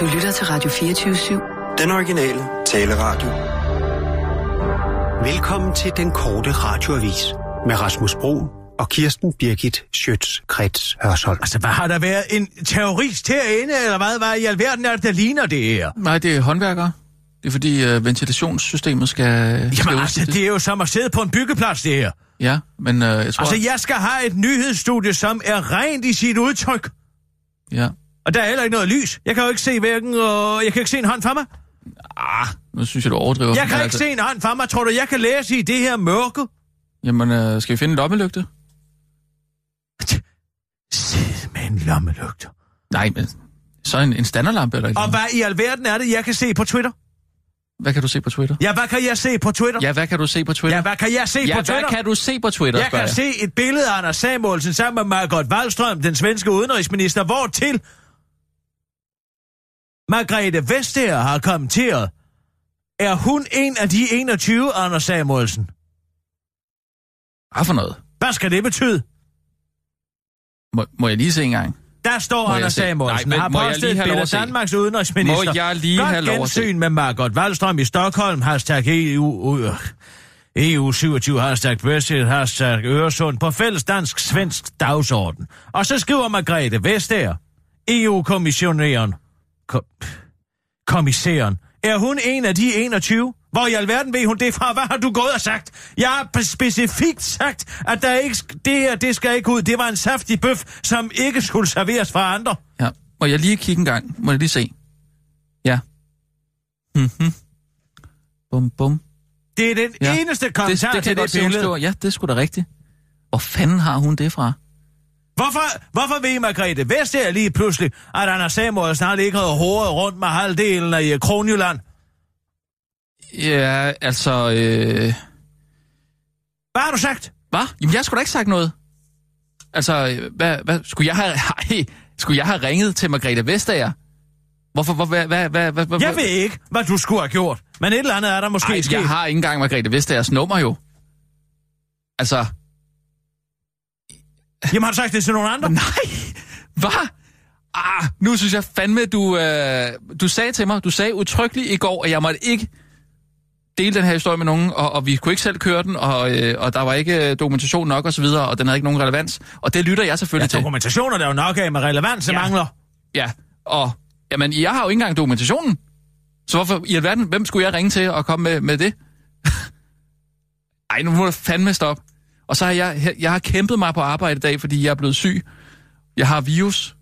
Du lytter til Radio 24-7. Den originale taleradio. Velkommen til den korte radioavis med Rasmus Bro og Kirsten Birgit Schøtz-Krets Hørsholm. Altså, hvad har der været en terrorist herinde, eller hvad, hvad i alverden er det, der ligner det her? Nej, det er håndværkere. Det er fordi uh, ventilationssystemet skal... Jamen skal altså, det er jo som at sidde på en byggeplads, det her. Ja, men uh, jeg tror... Altså, jeg skal have et nyhedsstudie, som er rent i sit udtryk. Ja. Og der er heller ikke noget lys. Jeg kan jo ikke se hverken, og jeg kan ikke se en hånd for mig. Ah, nu synes jeg, du overdriver. Jeg kan ikke se en hånd for mig. Tror du, jeg kan læse i det her mørke? Jamen, uh, skal vi finde en lommelygte? Sidde med en lommelygte. Nej, men så en, en standardlampe eller Og noget. hvad i alverden er det, jeg kan se på Twitter? Hvad kan du se på Twitter? Ja, hvad kan jeg se på Twitter? Ja, hvad kan du se på Twitter? Ja, hvad kan jeg se ja på hvad Twitter? kan du se på Twitter, Jeg kan se et billede af Anders Samuelsen sammen med Margot Wallstrøm, den svenske udenrigsminister, hvor til Margrethe Vestager har kommenteret. Er hun en af de 21, Anders Samuelsen? Hvad for noget? Hvad skal det betyde? Må, må jeg lige se en gang? Der står Må Anders se? Samuelsen, Nej, men har må jeg postet lige et billede af? Danmarks udenrigsminister. Må jeg lige Godt have lov at se? gensyn med Margot Wallstrøm i Stockholm, hashtag EU, øh, EU 27, hashtag Brexit, hashtag Øresund, på fælles dansk-svensk dagsorden. Og så skriver Margrethe Vestager, EU-kommissionæren, kom, kommissæren, er hun en af de 21? Hvor i alverden ved hun det fra? Hvad har du gået og sagt? Jeg har specifikt sagt, at der ikke, det her, det skal ikke ud. Det var en saftig bøf, som ikke skulle serveres fra andre. Ja. Må jeg lige kigge en gang? Må jeg lige se? Ja. Mhm. Bum, bum. Det er den Ja. eneste Det, kommentar det, det kan til det hun billede. Ja, det er sgu da rigtigt. Hvor fanden har hun det fra? Hvorfor, hvorfor ved Margrethe Vestager lige pludselig, at Anders Samuelsen har ligget og håret rundt med halvdelen af øh, Kronjylland? Ja, altså... Øh... Hvad har du sagt? Hvad? Jamen, jeg skulle da ikke sagt noget. Altså, hvad, hvad, skulle, jeg have, ej, skulle jeg have ringet til Margrethe Vestager? Hvorfor, hvor, hvad, hvad, hvad, hvad, hvad, Jeg ved ikke, hvad du skulle have gjort. Men et eller andet er der måske ej, sket. jeg har ikke engang Margrethe Vestagers nummer jo. Altså, Jamen har du sagt det til nogen andre? nej, hvad? Ah, nu synes jeg fandme, du, øh, du sagde til mig, du sagde udtrykkeligt i går, at jeg måtte ikke dele den her historie med nogen, og, og vi kunne ikke selv køre den, og, øh, og der var ikke øh, dokumentation nok osv., og, og den havde ikke nogen relevans. Og det lytter jeg Ja, selvfølgelig til. dokumentationer der er jo nok af med relevans, Ja. mangler. Ja, og jamen, jeg har jo ikke engang dokumentationen. Så hvorfor i alverden, hvem skulle jeg ringe til og komme med, med det? Ej, nu må du fandme stoppe. Og så har jeg, jeg har kæmpet mig på arbejde i dag, fordi jeg er blevet syg. Jeg har virus.dk,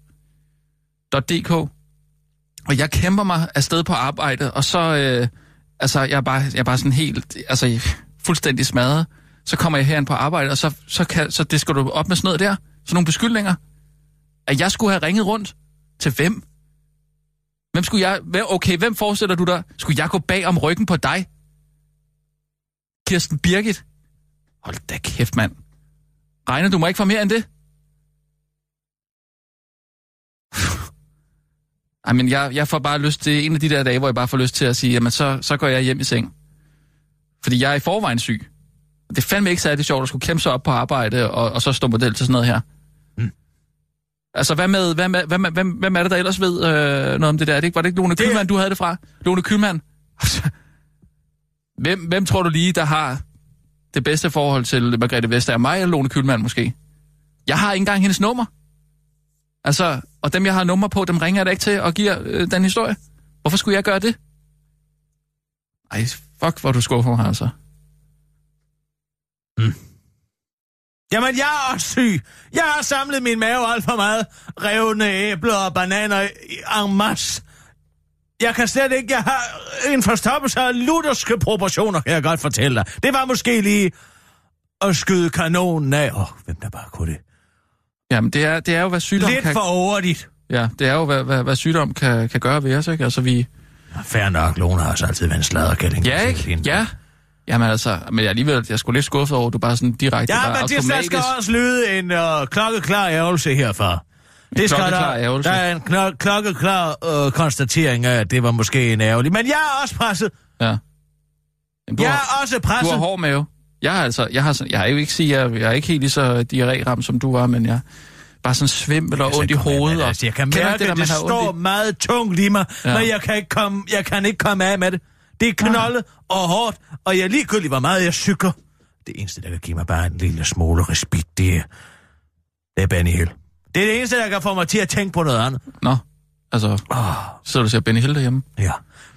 og jeg kæmper mig afsted på arbejde, og så, øh, altså, jeg er, bare, jeg er bare sådan helt, altså, fuldstændig smadret. Så kommer jeg herhen på arbejde, og så, så, kan, så det skal du op med sådan noget der, sådan nogle beskyldninger. At jeg skulle have ringet rundt til hvem? Hvem skulle jeg... Okay, hvem forestiller du dig? Skulle jeg gå bag om ryggen på dig? Kirsten Birgit? Hold da kæft, mand. Regner du mig ikke for mere end det? Ej, men jeg, jeg får bare lyst til en af de der dage, hvor jeg bare får lyst til at sige, jamen så, så går jeg hjem i seng. Fordi jeg er i forvejen syg. Det er fandme ikke særlig sjovt at skulle kæmpe sig op på arbejde, og, og så stå model til sådan noget her. Altså, hvad med, hvad med, hvad med, hvem, hvem er det, der ellers ved øh, noget om det der? Er det ikke, var det ikke Lone Det- Kylmand, du havde det fra? Lone Kylmand? hvem, hvem tror du lige, der har det bedste forhold til Margrethe Vestager? Mig eller Lone Kylmand måske? Jeg har ikke engang hendes nummer. Altså, og dem, jeg har nummer på, dem ringer jeg da ikke til og giver øh, den historie. Hvorfor skulle jeg gøre det? Ej, fuck, hvor du skuffer mig, altså. Hmm. Jamen, jeg er også syg. Jeg har samlet min mave alt for meget. Revne æbler og bananer i en masse. Jeg kan slet ikke... Jeg har en forstoppelse af lutherske proportioner, kan jeg godt fortælle dig. Det var måske lige at skyde kanonen af. Åh, oh, hvem der bare kunne det? Jamen, det er, det er jo, hvad sygdom Lidt kan... for overdigt. Ja, det er jo, hvad, hvad, hvad sygdom kan, kan gøre ved os, ikke? Altså, vi... Færre nok, Lone har også altid været en sladderkælling. Ja, ikke? Ja. Jamen altså, men alligevel, jeg skulle lidt skuffet over, at du bare sådan direkte Ja, bare men det skal også lyde en uh, klokkeklar ærgelse herfra. Det skal der, ærgelse? der er en klo- klokkeklar uh, konstatering af, at det var måske en ærgerlig. Men jeg er også presset. Ja. Jamen, du, Jeg har, er også du presset. har hård mave. Jeg har altså, jeg har, sådan- jeg har jo ikke sige, jeg, jeg er ikke helt lige så diarré-ram, som du var, men jeg, bare sådan svimmel og Jeg ondt i med hovedet. det. Og, Altså, jeg kan mærke, du det, har det står ondt meget tungt i mig, Ja. ja. men jeg kan, ikke komme, jeg kan ikke komme af med det. Det er knoldet og hårdt, og jeg ligegyldigt, hvor meget jeg cykler. Det eneste, der kan give mig bare en lille smule respit, det er, det er Benny Hill. Det er det eneste, der kan få mig til at tænke på noget andet. Nå, altså, Oh, så du ser Benny Hill derhjemme. ja.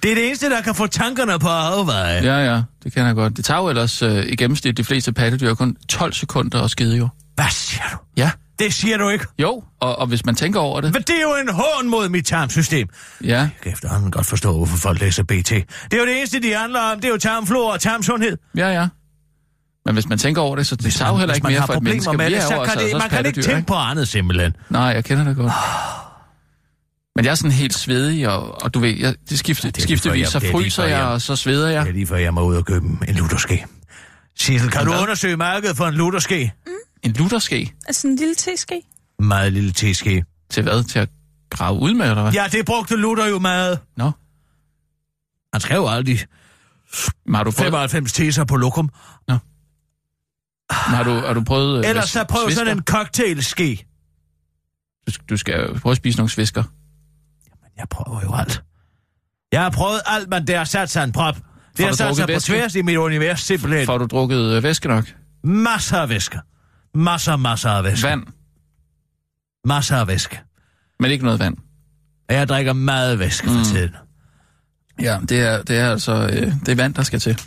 Det er det eneste, der kan få tankerne på afveje. Ja. Ja, ja, det kan jeg godt. Det tager jo ellers øh, i gennemsnit de fleste pattedyr kun 12 sekunder at skide jo. Hvad siger du? Ja. Det siger du ikke. Jo, og, og hvis man tænker over det, Men det er jo en hån mod mit tarmsystem. ja, Jeg kan efterhånden godt forstå, hvorfor folk læser BT. Det er jo det eneste, de handler om. Det er jo tarmflora og tarmsundhed. ja, ja. Men hvis man tænker over det, så det tager jo heller ikke mere for et menneske. med det, så kan altså det, man kan ikke tænke på andet simpelthen. Nej, jeg kender det godt. Men jeg er sådan helt svedig, og, og du ved, jeg, det skifte, det er lige skiftevis, så det er fryser jeg, jeg- og så sveder jeg. Det er lige før, jeg må ud og købe en luderske. Sissel, kan du Hvad? undersøge markedet for en luderske? En luderske Altså en lille teske. Meget lille teske. til hvad? Til at grave ud med, eller hvad? Ja, det brugte Luther jo meget. Nå. Han skrev aldrig Men har du prøvet, 95 teser på lokum. men har du, har du prøvet øh, Ellers så prøv svisker? sådan en cocktailske. Du, skal- du skal prøve at spise nogle svisker. Jeg prøver jo alt. Jeg har prøvet alt, men det har sat sig en prop. Det har du sat sig på væske? tværs i mit univers, simpelthen. Får du drukket øh, væske nok? Masser af væske. Masser, masser af væske. Vand, Masser af væske. men ikke noget vand. Jeg drikker meget væske for Mm. tiden. Ja, det er, det er altså øh, det er vand, der skal til.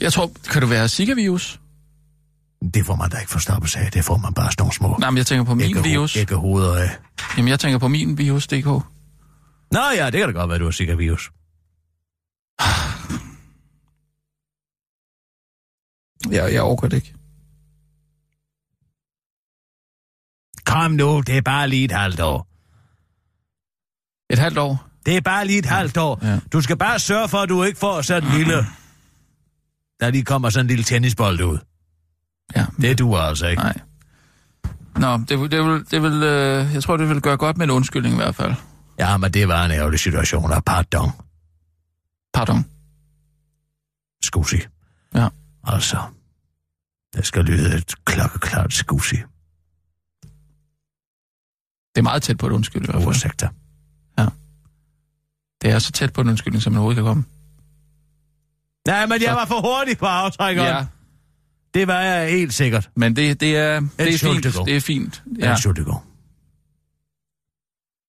Jeg tror, kan du være Zika-virus? Det får man da ikke forstoppelse af. Det får man bare sådan nogle små Nej, men jeg tænker på min æggeho- virus. æggehoveder af. Jamen, jeg tænker på min virus.dk. Nå ja, det kan da godt være, du har sikkert virus. Jeg, jeg overgår det ikke. Kom nu, det er bare lige et halvt år. Et halvt år? Det er bare lige et halvt år. Ja. Du skal bare sørge for, at du ikke får sådan en lille... Der lige kommer sådan en lille tennisbold ud. Ja. Det du altså ikke. Nej. Nå, det, vil- det vil, det vil, øh, jeg tror, det vil gøre godt med en undskyldning i hvert fald. Ja, men det var en ærgerlig situation, og pardon, Pardon. skusi. Ja. Altså, der skal lyde et klokkeklart skusi. Det er meget tæt på et undskyld i hvert fald. Ursäkta. Det er så tæt på en undskyldning, som man overhovedet kan komme. Nej, men jeg Så- var for hurtig på aftrækkeren. Ja, Det var jeg helt sikkert. men det, det er, det er fint. Det er fint. Ja. Ja, Entschuldigung.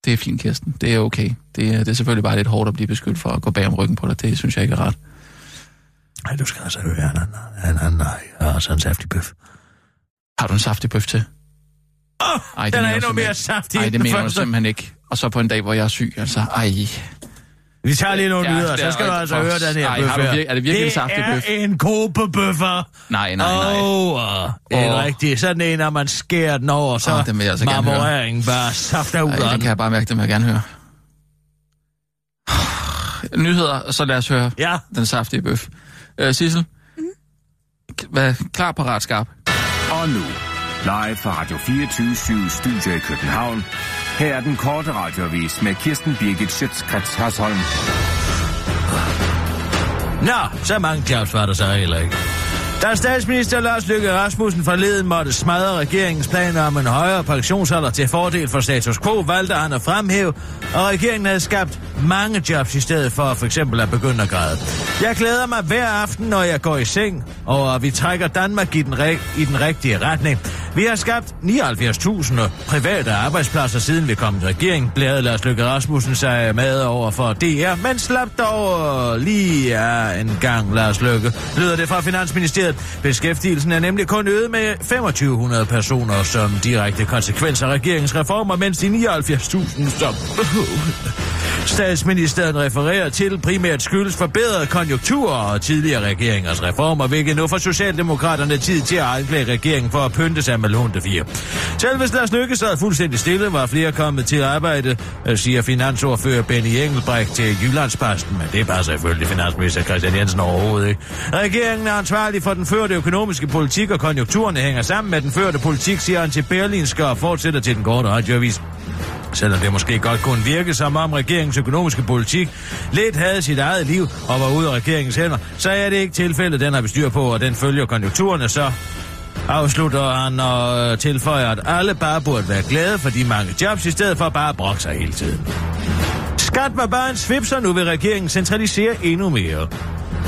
det er fint, Kirsten. Det er okay. Det er, det er selvfølgelig bare lidt hårdt at blive beskyldt for at gå bag om ryggen på dig. Det synes jeg ikke er ret. Ej, du skal altså høre, han, han, han, han har altså en saftig bøf. Har du en saftig bøf til? Åh, Ej, det den er endnu mere saftig Nej, det den mener du simpelthen ikke. Og så på en dag, hvor jeg er syg, altså. Ej. Vi tager lige nogle Ja, nyheder, det så skal du altså for- høre den her bøf her. vir- er det virkelig en saftig bøf? Det er en kobebøffer. Nej, nej, nej. Åh, oh, det er rigtigt. Sådan en, når man skærer den over, så Åh, den vil jeg altså marmoreringen bare safter ud af det den. kan jeg bare mærke, det vil jeg gerne høre. Nyheder, og så lad os høre Ja, den saftige bøf. Øh, Sissel? Hvad, klar, parat, skarp. Og nu, live fra Radio 24 Studio i København. Her er den korte radiovis med Kirsten Birgit Schøtzgrads Hasholm. Nå, så mange jobs var der så heller ikke. Da statsminister Lars Løkke Rasmussen forleden måtte smadre regeringens planer om en højere pensionsalder til fordel for status quo, valgte han at fremhæve, og regeringen havde skabt mange jobs i stedet for for eksempel at begynde at græde. Jeg glæder mig hver aften, når jeg går i seng, og at vi trækker Danmark i den, i den rigtige retning. Vi har skabt 79.000 private arbejdspladser, siden vi kom til regeringen, blærede Lars Løkke Rasmussen sig med over for DR, men slap dog lige af en gang, Lars Løkke, lyder det fra Finansministeriet. Beskæftigelsen er nemlig kun øget med 2500 personer som direkte konsekvens af regeringens reformer, mens de 79.000 som statsministeren refererer til primært skyldes forbedrede konjunkturer og tidligere regeringers reformer, hvilket nu for Socialdemokraterne tid til at anklage regeringen for at pynte sig med lunde fire. Selv hvis Lars Lykke sad fuldstændig stille, var flere kommet til arbejde, øh, siger finansordfører Benny Engelbrecht til Jyllandsposten, men det passer selvfølgelig finansminister Christian Jensen overhovedet ikke. Regeringen er ansvarlig for den førte økonomiske politik, og konjunkturerne hænger sammen med den førte politik, siger han til Berlinske og fortsætter til den korte radioavis. Selvom det måske godt kunne virke som om regeringens økonomiske politik lidt havde sit eget liv og var ude af regeringens hænder, så er det ikke tilfældet, den har vi styr på, og den følger konjunkturerne, så Afslutter han og tilføjer, at alle bare burde være glade for de mange jobs, i stedet for bare at brokke sig hele tiden. Skat var bare en svip, nu vil regeringen centralisere endnu mere.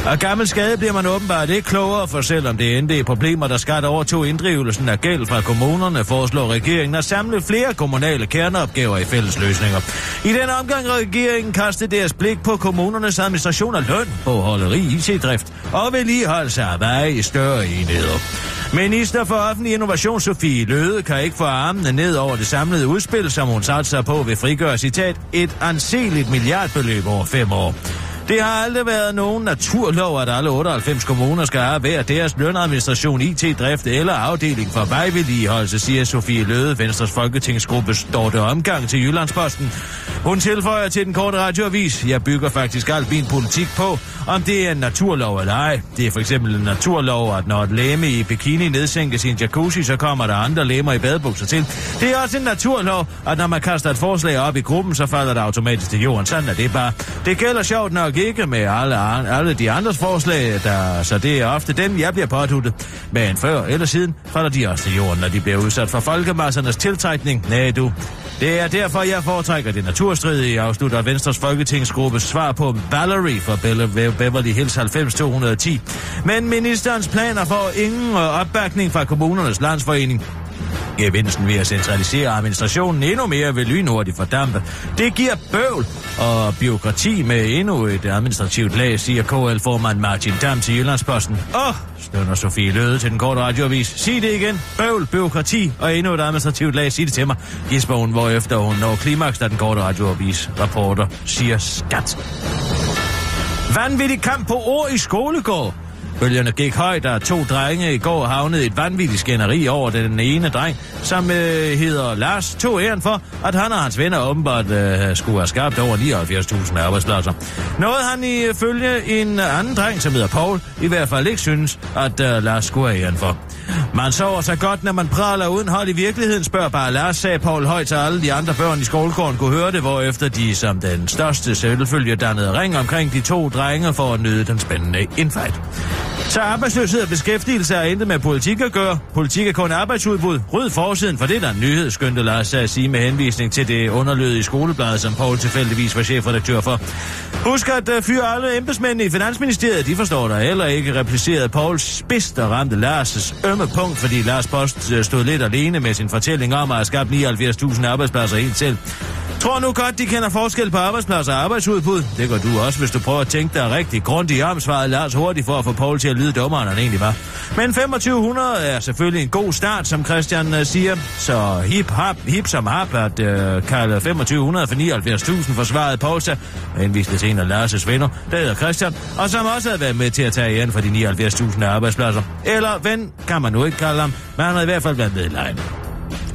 Og gammel skade bliver man åbenbart ikke klogere, for selvom det endte i problemer, der skat overtog inddrivelsen af gæld fra kommunerne, foreslår regeringen at samle flere kommunale kerneopgaver i fælles løsninger. I den omgang regeringen kastede deres blik på kommunernes administration af løn, bogholderi, IT-drift og vedligeholdelse af veje i større enheder. Minister for offentlig innovation Sofie Løde kan ikke få armene ned over det samlede udspil, som hun satser på ved frigøre citat et anseligt milliardbeløb over fem år. Det har aldrig været nogen naturlov, at alle 98 kommuner skal have hver deres lønadministration, IT-drift eller afdeling for vejvedligeholdelse, siger Sofie Løde, Venstres Folketingsgruppe, står det omgang til Jyllandsposten. Hun tilføjer til den korte radioavis, jeg bygger faktisk alt min politik på, om det er en naturlov eller ej. Det er for eksempel en naturlov, at når et læme i bikini nedsænker sin jacuzzi, så kommer der andre læmer i badebukser til. Det er også en naturlov, at når man kaster et forslag op i gruppen, så falder det automatisk til jorden. Sådan er det bare. Det gælder sjovt nok ikke med alle, alle de andres forslag, der, så det er ofte dem, jeg bliver påduttet. Men før eller siden falder de også til jorden, når de bliver udsat for folkemassernes tiltrækning. Nej, du. Det er derfor, jeg foretrækker det naturstridige, afslutter Venstres Folketingsgruppes svar på Valerie for Beverly Hills 90210. Men ministerens planer får ingen opbakning fra kommunernes landsforening. Gevinsten ved at centralisere administrationen endnu mere vil lynhurtigt fordampe. Det giver bøvl og byråkrati med endnu et administrativt lag, siger KL-formand Martin Dam til Jyllandsposten. Åh, oh, stønner Sofie Løde til den korte radioavis. Sig det igen. Bøvl, byråkrati og endnu et administrativt lag. Sig det til mig. Gisper hun, hvorefter hun når klimaks, da den korte radioavis rapporter siger skat. Vanvittig kamp på ord i skolegård. Bølgerne gik højt, og to drenge i går havnede i et vanvittigt skænderi over den ene dreng, som øh, hedder Lars, tog æren for, at han og hans venner åbenbart øh, skulle have skabt over 79.000 arbejdspladser. Noget han ifølge øh, en anden dreng, som hedder Paul, i hvert fald ikke synes, at øh, Lars skulle have æren for. Man sover sig godt, når man praler uden hold i virkeligheden, spørger bare Lars, sagde Paul højt, så alle de andre børn i skolegården kunne høre det, hvorefter de som den største selvfølge dannede ring omkring de to drenge for at nyde den spændende infight. Så arbejdsløshed og beskæftigelse er intet med politik at gøre. Politik er kun arbejdsudbud. Ryd forsiden, for det er der en nyhed, skyndte Lars at sige med henvisning til det underlødige skolebladet, som Paul tilfældigvis var chefredaktør for. Husk at øh, fyre alle embedsmændene i Finansministeriet. De forstår der heller ikke, replicerede Pauls spidst og ramte Lars' ømme punkt, fordi Lars Post øh, stod lidt alene med sin fortælling om at have skabt 79.000 arbejdspladser helt selv. Tror nu godt, de kender forskel på arbejdsplads og arbejdsudbud. Det gør du også, hvis du prøver at tænke dig rigtig grundigt om, svarede Lars hurtigt for at få Paul til at lyde dummere, end han egentlig var. Men 2500 er selvfølgelig en god start, som Christian øh, siger. Så hip, hop, hip som hop, at øh, kalde 2500 for 79.000 forsvarede Paul sig. Henviste til en af Lars' venner, der hedder Christian, og som også havde været med til at tage igen for de 79.000 arbejdspladser. Eller ven, kan man nu ikke kalde ham, men han har i hvert fald været med i lejen.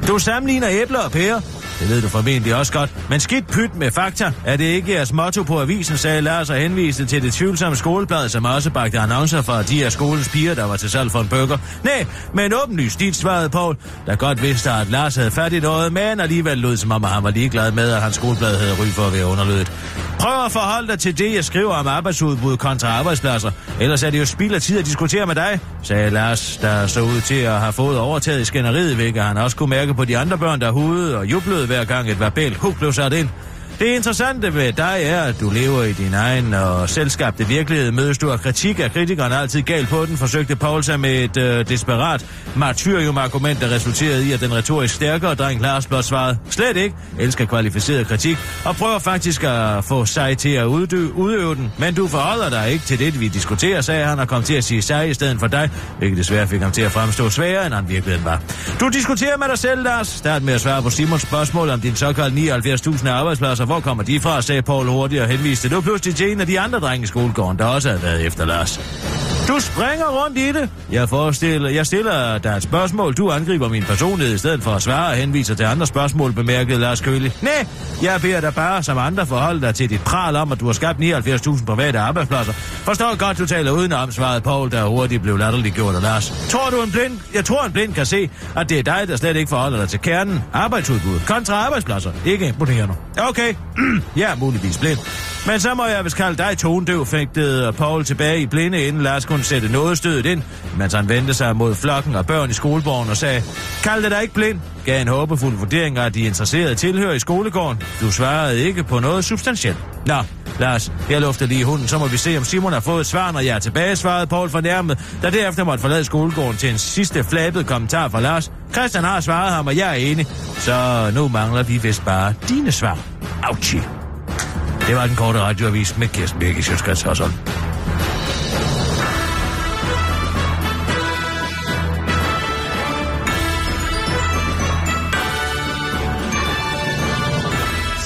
Du sammenligner æbler og pærer, det ved du formentlig også godt. Men skidt pyt med fakta er det ikke jeres motto på avisen, sagde Lars og henviste til det tvivlsomme skoleblad, som også bagte annoncer fra de af skolens piger, der var til salg for en bøger. Nej, men åbenlyst dit svarede Paul, der godt vidste, at Lars havde fat i noget, men alligevel lød som om, at han var ligeglad med, at hans skoleblad havde ry for at være underlødet. Prøv at forholde dig til det, jeg skriver om arbejdsudbud kontra arbejdspladser. Ellers er det jo spild af tid at diskutere med dig, sagde Lars, der så ud til at have fået overtaget i skænderiet, hvilket han også kunne mærke på de andre børn, der og jublede hver gang et verbalt hug blev sat ind. Det interessante ved dig er, at du lever i din egen og selskabte virkelighed. Mødes du af kritik, er kritikeren altid galt på den, forsøgte Paul sig med et øh, desperat martyrium-argument, der resulterede i, at den retorisk stærkere dreng Lars blot svarede, slet ikke, elsker kvalificeret kritik, og prøver faktisk at få sig til at uddø, udøve den. Men du forholder dig ikke til det, vi diskuterer, sagde han, og kom til at sige sig i stedet for dig, hvilket desværre fik ham til at fremstå sværere, end han virkeligheden var. Du diskuterer med dig selv, Lars. Start med at svare på Simons spørgsmål om din såkaldte 79.000 arbejdspladser hvor kommer de fra, sagde Paul hurtigt og henviste nu pludselig til en af de andre drenge i skolegården, der også havde været efter Lars. Du springer rundt i det. Jeg, forestiller, jeg stiller dig et spørgsmål. Du angriber min personlighed i stedet for at svare og henviser til andre spørgsmål, bemærkede Lars Køli. Nej, jeg beder dig bare som andre forholde dig til dit pral om, at du har skabt 79.000 private arbejdspladser. Forstår godt, du taler udenom, svarede Paul, der hurtigt blev latterligt gjort af Lars. Tror du en blind? Jeg tror en blind kan se, at det er dig, der slet ikke forholder dig til kernen. Arbejdsudbud kontra arbejdspladser. Ikke imponerende. Okay, ja, muligvis blind. Men så må jeg vist kalde dig tondøv, fægtede Paul tilbage i blinde, inden Lars kunne sætte noget stødet ind, mens han vendte sig mod flokken og børn i skolegården og sagde, kald det dig ikke blind, gav en håbefuld vurdering af de interesserede tilhører i skolegården. Du svarede ikke på noget substantielt. Nå, Lars, jeg lufter lige hunden, så må vi se, om Simon har fået et svar, når jeg er tilbage, svarede Paul fornærmet, da derefter måtte forlade skolegården til en sidste flabet kommentar fra Lars. Christian har svaret ham, og jeg er enig, så nu mangler vi vist bare dine svar. Auchi. Det var den korte radioavis med Kirsten Birgit Sjøtskrets Hørsholm.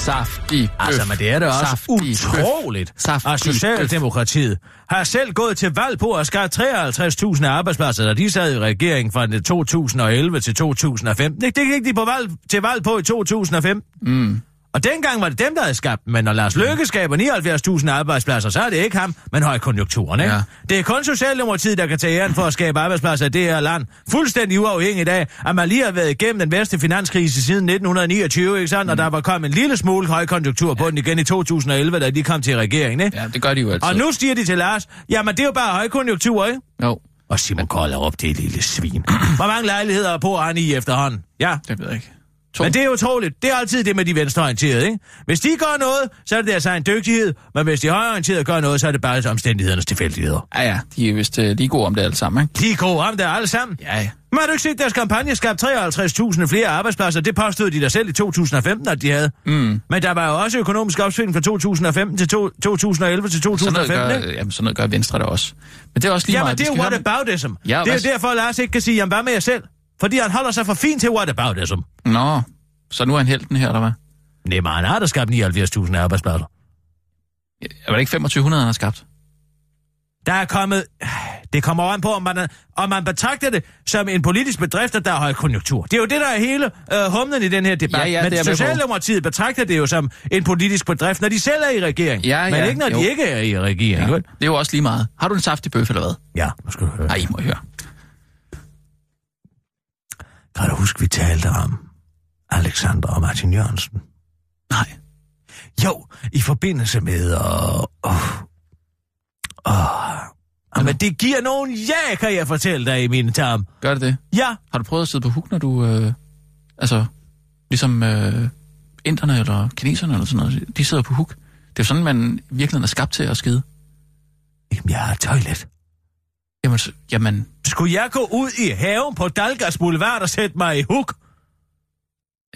Saftig bøf. Altså, men det er da også Saftig utroligt, Saftig at Socialdemokratiet har selv gået til valg på at skaffe 53.000 arbejdspladser, da de sad i regeringen fra 2011 til 2015. Det, det gik de på valg, til valg på i 2015. Mm. Og dengang var det dem, der havde skabt men når Lars Løkke skaber 79.000 arbejdspladser, så er det ikke ham, men højkonjunkturen, ikke? Ja. Det er kun Socialdemokratiet, der kan tage æren for at skabe arbejdspladser i det her land. Fuldstændig uafhængigt af, at man lige har været igennem den værste finanskrise siden 1929, ikke sandt? Mm. Og der var kommet en lille smule højkonjunktur på den igen i 2011, da de kom til regeringen, ikke? Ja, det gør de jo altid. Og nu stiger de til Lars, jamen det er jo bare højkonjunktur, ikke? Jo, Og Simon Kold er op, det lille svin. Hvor mange lejligheder på han i efterhånden? Ja, det ved jeg ikke. To. men det er utroligt. Det er altid det med de venstreorienterede, ikke? Hvis de gør noget, så er det deres egen dygtighed, men hvis de højreorienterede gør noget, så er det bare omstændighedernes tilfældigheder. Ja, ja, de er vist uh, lige gode om det alle sammen, ikke? De er gode om det alle sammen. Ja, ja. Men har du ikke set, deres kampagne skabte 53.000 flere arbejdspladser? Det påstod de da selv i 2015, at de havde. Mm. Men der var jo også økonomisk opsving fra 2015 til to, 2011 til Sådan noget, 2015, gør, ikke? jamen, sådan noget gør Venstre da også. Men det er også lige Jamen, meget. det er jo whataboutism. Ja, det er jo derfor, Lars ikke kan sige, jamen hvad med jer selv? Fordi han holder sig for fint til whataboutism. Nå, så nu er han helten her, eller hvad? Nej, men han har da skabt 79.000 arbejdspladser. Er det ikke 2500, han har skabt? Der er kommet... Det kommer an på, om man, om man betragter det som en politisk bedrift, der er højkonjunktur. Det er jo det, der er hele øh, humlen i den her debat. Ja, ja, Men. Socialdemokratiet betragter det jo som en politisk bedrift, når de selv er i regering. Ja, Men ja, ikke, når jo. de ikke er i regering. Ja. Det er jo også lige meget. Har du en saftig bøf, eller hvad? ja, nu skal du høre. Nej, I må høre. Huske, vi talte om Alexander og Martin Jørgensen? Nej. Jo, i forbindelse med... Øh, øh, øh, men det giver nogen ja, kan jeg fortælle dig i min tarm. Gør det det? Ja, Har du prøvet at sidde på huk, når du... Øh, altså, ligesom øh, inderne eller kineserne eller sådan noget, de sidder på huk. Det er jo sådan, man i virkeligheden er skabt til at skide. Jamen, jeg har toilet. Jamen, så, jamen Skulle jeg gå ud i haven på Dalgas Boulevard og sætte mig i huk?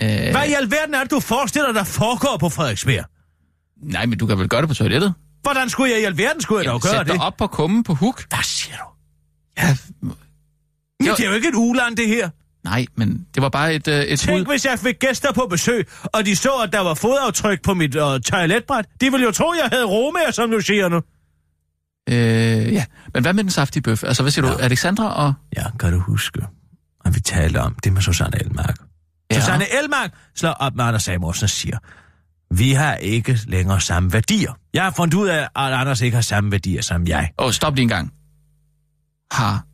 øh, Hvad i alverden er det, du forestiller dig foregår på Frederiksberg? nej, men du kan vel gøre det på toilettet? Hvordan skulle jeg i alverden skulle jeg dog gøre sæt det? dig op på kummen på huk. Hvad siger du? Ja, Men det er jo ikke et uland, det her. nej, men det var bare et, øh, et Tænk, bud. hvis jeg fik gæster på besøg, og de så, at der var fodaftryk på mit øh, toiletbræt. De ville jo tro, jeg havde romager, som du siger nu. Øh, ja, men hvad med den saftige bøf? Altså, hvad siger ja. du? Alexandra og... Ja, kan du huske, at vi talte om det med Susanne Elmark? Ja. Susanne Elmark slår op med Anders Samuelsen og siger, vi har ikke længere samme værdier. Jeg har fundet ud af, at Anders ikke har samme værdier som jeg. Åh, oh, stop lige en gang. Har...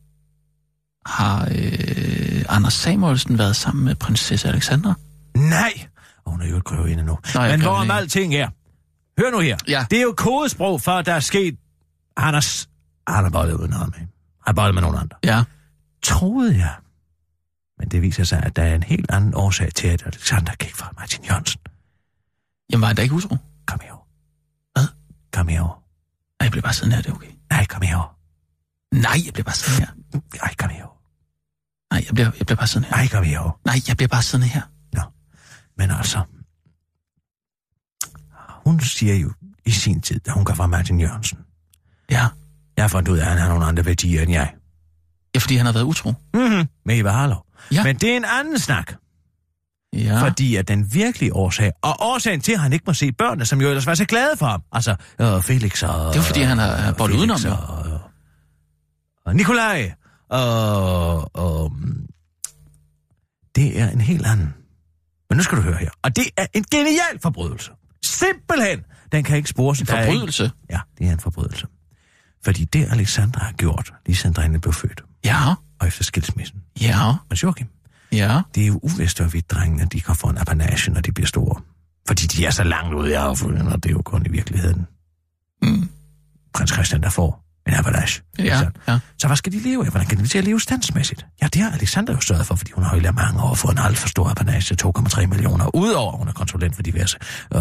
Har øh, Anders Samuelsen været sammen med prinsesse Alexandra? Nej! Og hun er jo ikke grøvinde nu. Nå, Men hvorom alting er. Hør nu her. Ja. Det er jo kodesprog for, at der er sket... Har, han har bollet uden ham med. Han har bollet med nogen andre. Ja. Troede jeg. Men det viser sig, at der er en helt anden årsag til, at Alexander gik fra Martin Jørgensen. Jamen, var han da ikke utro? Kom herover. Hvad? Kom herover. Nej, jeg bliver bare siddende her, det er okay. Nej, kom herover. Nej, jeg bliver bare siddende her. Nej, kom herover. Nej, jeg bliver, jeg bliver bare siddende her. Nej, kom herover. Nej, jeg bliver bare siddende her. Men altså... Hun siger jo i sin tid, da hun går fra Martin Jørgensen. Ja. Jeg fundet ud af, at han har nogle andre værdier end jeg. Ja, fordi han har været utro. Mm-hmm. Med Eva Harlov. Ja. Men det er en anden snak. Ja. Fordi at den virkelige årsag, og årsagen til, at han ikke må se børnene, som jo ellers var så glade for ham, altså øh, Felix og... Det er fordi, han har- Felix udenom, jo. Og, og Nikolaj og, og... Det er en helt anden. Men nu skal du høre her. Og det er en genial forbrydelse. Simpelthen. Den kan ikke spores. En ikke- forbrydelse? Ja, det er en forbrydelse. Fordi det, Alexandra har gjort, lige siden drengene blev født, Ja. og efter skilsmissen Ja. med Joachim, Ja. det er jo uvist, hvorvidt drengene de kan få en apanage, når de bliver store. Fordi de er så langt ude i affylden, og det er jo kun i virkeligheden prins Christian, der får en avalanche. Ja, Ikke sandt? ja. Så hvad skal de leve af? Hvordan kan de til at leve standsmæssigt? Ja, det har Alexander jo sørget for, fordi hun har jo i mange år fået en alt for stor apanage, 2,3 millioner, udover at hun er konsulent for diverse øh,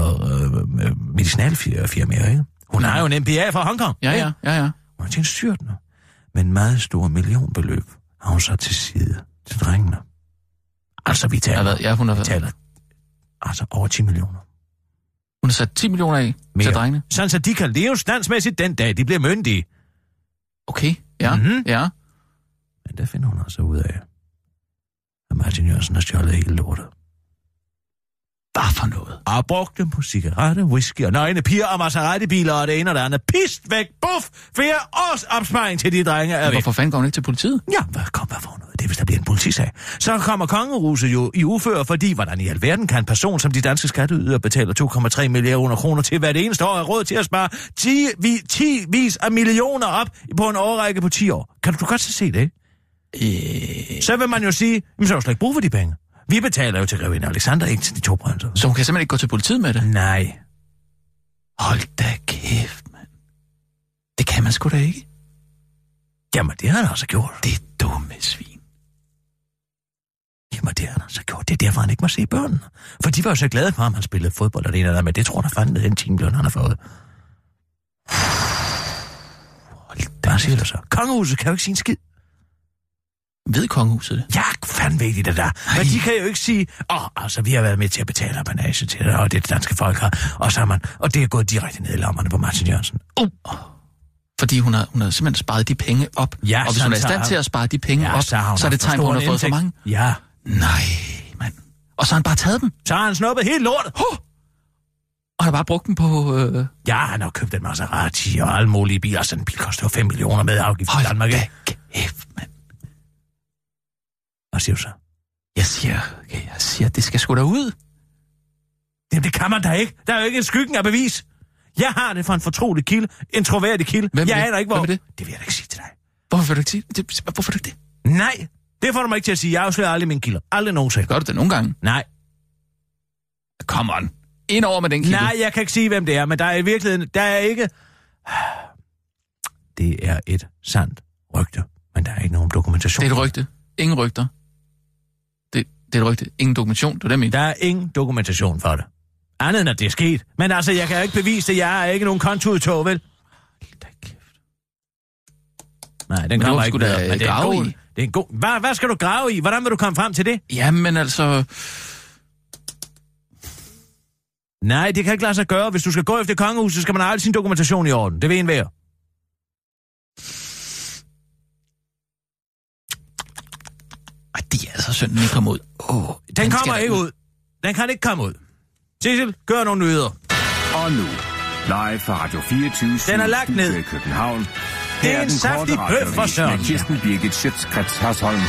øh, medicinalfirmaer, ikke? Hun har jo en MBA fra Hongkong. Ja, ja, ja, ja. Hun har tjent styrt nu. Men meget store millionbeløb har hun så til side til drengene. Altså, vi taler, været, ja, hun har vi taler altså over 10 millioner. Hun har sat 10 millioner af Mere. til drengene. Sådan, så de kan leve standsmæssigt den dag, de bliver myndige. Okay, ja, Mhm. ja. Men der finder hun altså ud af, at Martin Jørgensen har stjålet hele lortet. Hvad for noget? Og brugt dem på cigaretter, whisky og nøgne piger og Maserati-biler og det ene og det andet. Pist væk, buff! Flere års opsparing til de drenge er væk. Hvorfor fanden går hun ikke til politiet? Ja, hvad kom hvad for noget? Det er, hvis der bliver en politisag. Så kommer kongeruset jo i ufør, fordi hvordan i alverden kan en person, som de danske skatteyder betaler 2,3 millioner kroner til hvert eneste år, have råd til at spare 10, vi, 10 vis af millioner op på en årrække på 10 år. Kan du, du godt se det? Øh... Så vil man jo sige, jamen, så er der slet ikke brug for de penge. Vi betaler jo til Grevinde Alexander, ikke til de to prinser. Så hun kan simpelthen ikke gå til politiet med det? Nej. Hold da kæft, mand. Det kan man sgu da ikke. Jamen, det har han altså gjort. Det er dumme svin. Jamen, det har han altså gjort. Det er derfor, han ikke må se børnene. For de var jo så glade for, at han spillede fodbold og det ene eller andet, men det tror der fandme den timeløn, han har fået. Hold da Hvad siger du så? Kongehuset kan jo ikke sige en skid. Ved kongehuset det? Ja, fandme ved de det der. Men de kan jo ikke sige, åh, oh, altså, vi har været med til at betale apanage til det, og det, danske folk har, og så har man, og det er gået direkte ned i lommerne på Martin Jørgensen. Uh. Fordi hun har, hun har simpelthen sparet de penge op. Ja, og hvis hun er i stand til at spare de penge Ja, op, så, så er det tegn på, hun har fået for mange. Ja, Nej, mand. Og så har han bare taget dem. så har han snuppet helt lortet. Huh. Og har bare brugt dem på... Øh... Ja, han har købt en Maserati og alle mulige biler. Sådan en bil koster jo 5 millioner med afgift i Hold Danmark. da ikke? kæft, mand. Du så? Jeg siger, okay, jeg siger, det skal sgu da ud. Jamen, det kan man da ikke. Der er jo ikke en skyggen af bevis. Jeg har det fra en fortrolig kilde. En troværdig kilde. Hvem er jeg aner ikke, hvor... Hvem er det? Det vil jeg da ikke sige til dig. Hvorfor vil du ikke sige det? Hvorfor vil du ikke det? Nej, det får du mig ikke til at sige. Jeg afslører aldrig mine kilder. Aldrig nogensinde. Gør du det nogle gange? Nej. Come on. Ind over med den kilde. Nej, jeg kan ikke sige, hvem det er, men der er i virkeligheden... Der er ikke... Det er et sandt rygte, men der er ikke nogen dokumentation. Det er et rygte. Ingen rygter. Det, er et rygte. Ingen dokumentation. Det er det. Der er ingen dokumentation for det. Andet end, at det er sket. Men altså, jeg kan jo ikke bevise det. Jeg er ikke nogen kontoudtog, vel? Nej, den kommer ikke videre. Men det er, en god, i. det er en god... Hvad, hvad skal du grave i? Hvordan vil du komme frem til det? Jamen altså... Nej, det kan ikke lade sig gøre. Hvis du skal gå efter kongehuset, så skal man have al sin dokumentation i orden. Det vil en den ikke kommer ud. Åh, oh, Den, kommer ikke ud. Den kan ikke komme ud. Sissel, gør nogle nyheder. Og nu, live fra Radio 24 Den er lagt ned. i København. Det er en den saftig bøf for Søren. Med Kirsten Birgit Schøtzgrads Hasholm.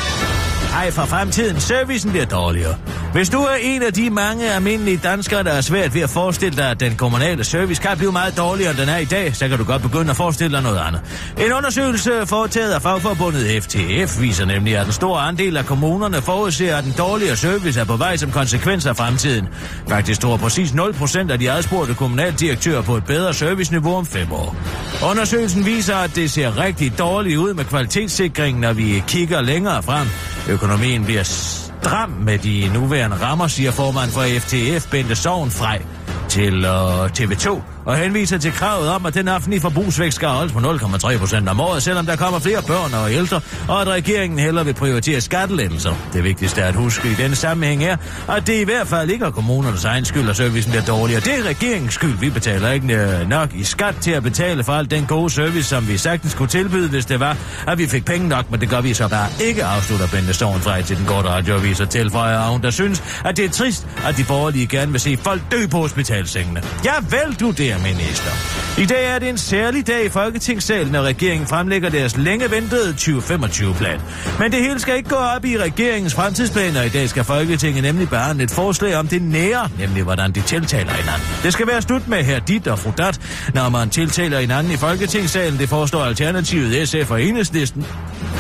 Hej for fremtiden. Servicen bliver dårligere. Hvis du er en af de mange almindelige danskere, der er svært ved at forestille dig, at den kommunale service kan blive meget dårligere, end den er i dag, så kan du godt begynde at forestille dig noget andet. En undersøgelse foretaget af fagforbundet FTF viser nemlig, at en stor andel af kommunerne forudser, at den dårligere service er på vej som konsekvens af fremtiden. Faktisk tror præcis 0% af de adspurgte kommunaldirektører på et bedre serviceniveau om fem år. Undersøgelsen viser, at det ser rigtig dårligt ud med kvalitetssikringen, når vi kigger længere frem. Økonomien bliver stram med de nuværende rammer, siger formand for FTF, Bente Sovnfrej, til øh, uh, TV2, og henviser til kravet om, at den offentlige forbrugsvækst skal holdes på 0,3 procent om året, selvom der kommer flere børn og ældre, og at regeringen hellere vil prioritere skattelettelser. Det vigtigste er at huske i denne sammenhæng er, at det i hvert fald ikke er kommunernes egen skyld, at servicen bliver dårligere. Det er regeringens skyld. Vi betaler ikke øh, nok i skat til at betale for al den gode service, som vi sagtens kunne tilbyde, hvis det var, at vi fik penge nok, men det gør vi så bare ikke, afslutter Bente Sovnfrej til den korte radioavis og tilføjer hun, der synes, at det er trist, at de borgerlige gerne vil se folk dø på hospitalsengene. Ja, vel du der, premierminister. I dag er det en særlig dag i Folketingssalen, når regeringen fremlægger deres længe ventede 2025-plan. Men det hele skal ikke gå op i regeringens fremtidsplaner. I dag skal Folketinget nemlig bare et forslag om det nære, nemlig hvordan de tiltaler hinanden. Det skal være slut med her dit og fru dat, når man tiltaler hinanden i Folketingssalen. Det forestår Alternativet, SF og Enhedslisten.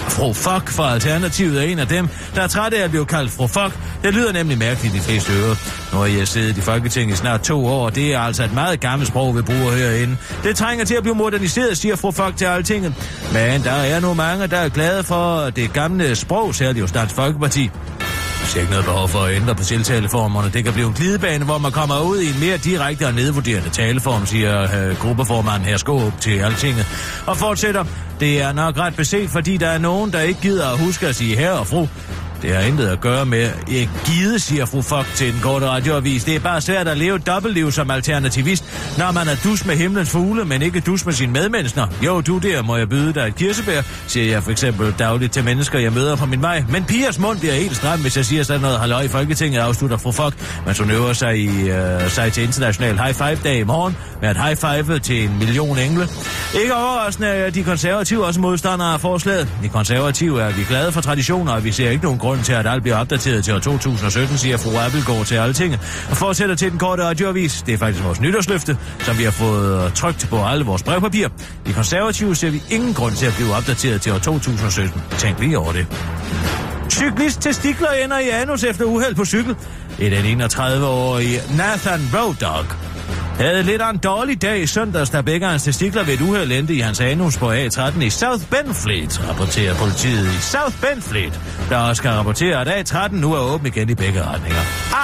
Fru Fuck fra Alternativet er en af dem, der er træt af at blive kaldt Fru Fuck. Det lyder nemlig mærkeligt i de fleste ører. Nu har jeg siddet i Folketinget i snart to år, og det er altså et meget gammelt sprog, vi bruger herinde. Det trænger til at blive moderniseret, siger Fru Fuck til Altinget. Men der er nu mange, der er glade for det gamle sprog, særligt hos Dansk Folkeparti. Jeg ser ikke noget behov for at ændre på tiltaleformerne. Det kan blive en glidebane, hvor man kommer ud i en mere direkte og nedvurderende taleform, siger øh, gruppeformanden her Skåb til Altinget. Og fortsætter, det er nok ret beset, fordi der er nogen, der ikke gider at huske at sige herre og fru. Det har intet at gøre med Jeg gide, siger fru Fock til den korte radioavis. Det er bare svært at leve et dobbeltliv som alternativist, når man er dus med himlens fugle, men ikke dus med sine medmennesker. Jo, du der, må jeg byde dig et kirsebær, siger jeg for eksempel dagligt til mennesker, jeg møder på min vej. Men pigers mund bliver helt stram, hvis jeg siger sådan noget halløj i Folketinget, afslutter fru Fock, mens hun øver sig, i, øh, sig til international high five dag i morgen med et high five til en million engle. Ikke overraskende er de konservative også modstandere af forslaget. De konservative er vi glade for traditioner, og vi ser ikke nogen grund til, at alt bliver opdateret til år 2017, siger fru Appelgaard til Altinget. Og fortsætter til den korte radioavis. Det er faktisk vores nytårsløfte, som vi har fået øh, trygt på alle vores brevpapir. De konservative ser vi ingen grund til at blive opdateret til år 2017. Tænk lige over det. Cyklist testikler ender i anus efter uheld på cykel. Det er den 31-årige Nathan Road Dog havde lidt af en dårlig dag i søndags, da begge hans testikler ved et uheld endte i hans anus på A13 i South Benfleet, rapporterer politiet i South Benfleet, der også skal rapportere, at A13 nu er åben igen i begge retninger.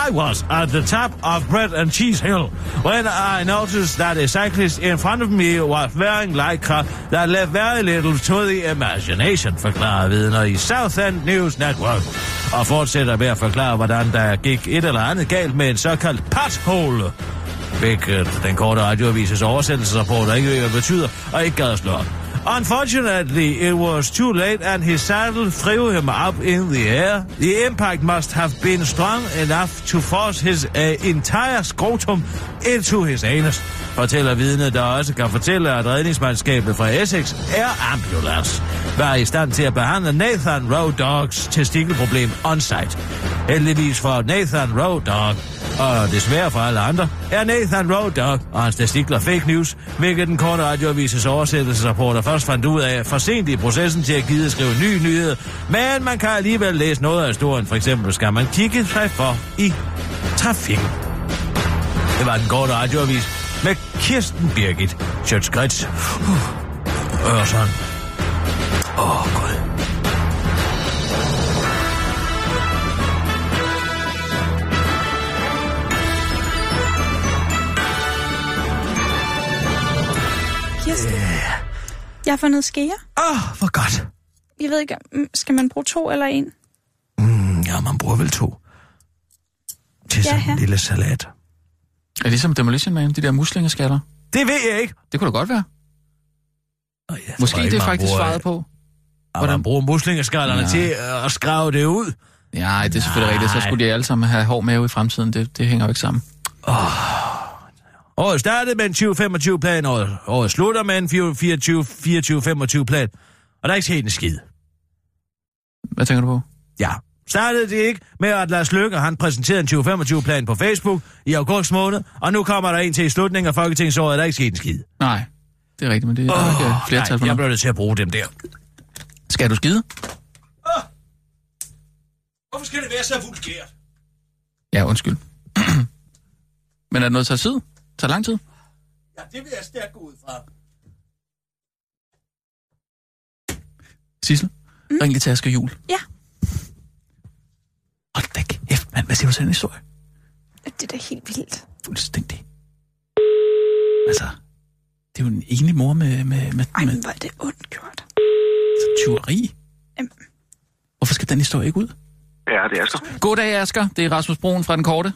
I was at the top of Bread and Cheese Hill when I noticed that a cyclist in front of me was wearing lycra that left very little to the imagination, forklarer vidner i South End News Network. Og fortsætter med at forklare, hvordan der gik et eller andet galt med en såkaldt pothole hvilket den korte radioavises oversættelsesrapport ikke ved, hvad betyder, og ikke gad slå op. Unfortunately, it was too late and his saddle threw him up in the air. The impact must have been strong enough to force his uh, entire scrotum into his anus, fortæller vidnet, der også kan fortælle, at redningsmandskabet fra Essex Air Ambulance var i stand til at behandle Nathan Road Dogs testikelproblem on-site. Heldigvis for Nathan Road Dog og desværre for alle andre, er Nathan Road Dog og hans testikler fake news, hvilket den korte radioavises oversættelsesrapporter først fandt ud af for sent i processen til at give skrive ny nyhed. Men man kan alligevel læse noget af historien. For eksempel skal man kigge sig for i trafik. Det var den korte radioavis med Kirsten Birgit Sjøtskrets. Uh, Øresund. Åh, oh, Gud. Kirsten, jeg har fundet skeer. Åh, oh, hvor godt. Jeg ved ikke, mm, skal man bruge to eller en? Mm, ja, man bruger vel to. Til Ja, sådan her. en lille salat. Er det ligesom Demolition Man, de der muslingeskatter? Det ved jeg ikke. Det kunne da godt være. Oh, ja, Måske det er faktisk svaret på. Hvordan Hvordan- man bruger muslingeskallerne Nej. til at skrave det ud. Ja, det er selvfølgelig rigtigt. Så skulle de alle sammen have hård mave i fremtiden. Det, det hænger jo ikke sammen. Året startede med en 2025-plan, og året slutter med en 24-25-plan. Og der er ikke sket en skid. Hvad tænker du på? Ja. Startede det ikke med, at Lars Løkke han præsenterede en 2025-plan på Facebook i august måned, og nu kommer der en til i slutningen af Folketingsåret, og der er ikke sket en skid. Nej, det er rigtigt, men det er oh, ikke flertal nej, for jeg bliver nødt til at bruge dem der. Skal du skide? Hvorfor skal det være så vulgært? Ja, undskyld. men er det noget, der tager tid? Tager lang tid? Ja, det vil jeg stærkt gå ud fra. Sissel, mm. ring lige til Asger Jul. Ja. Hold da kæft, mand. Hvad siger du til den historie? Det er da helt vildt. Fuldstændig. Altså, det er jo en enlig mor med, med, med, Ej, men hvor er det ondt gjort. tyveri. Jamen. Hvorfor skal den historie ikke ud? Ja, det er Asger. Goddag, Asger. Det er Rasmus Broen fra Den Korte.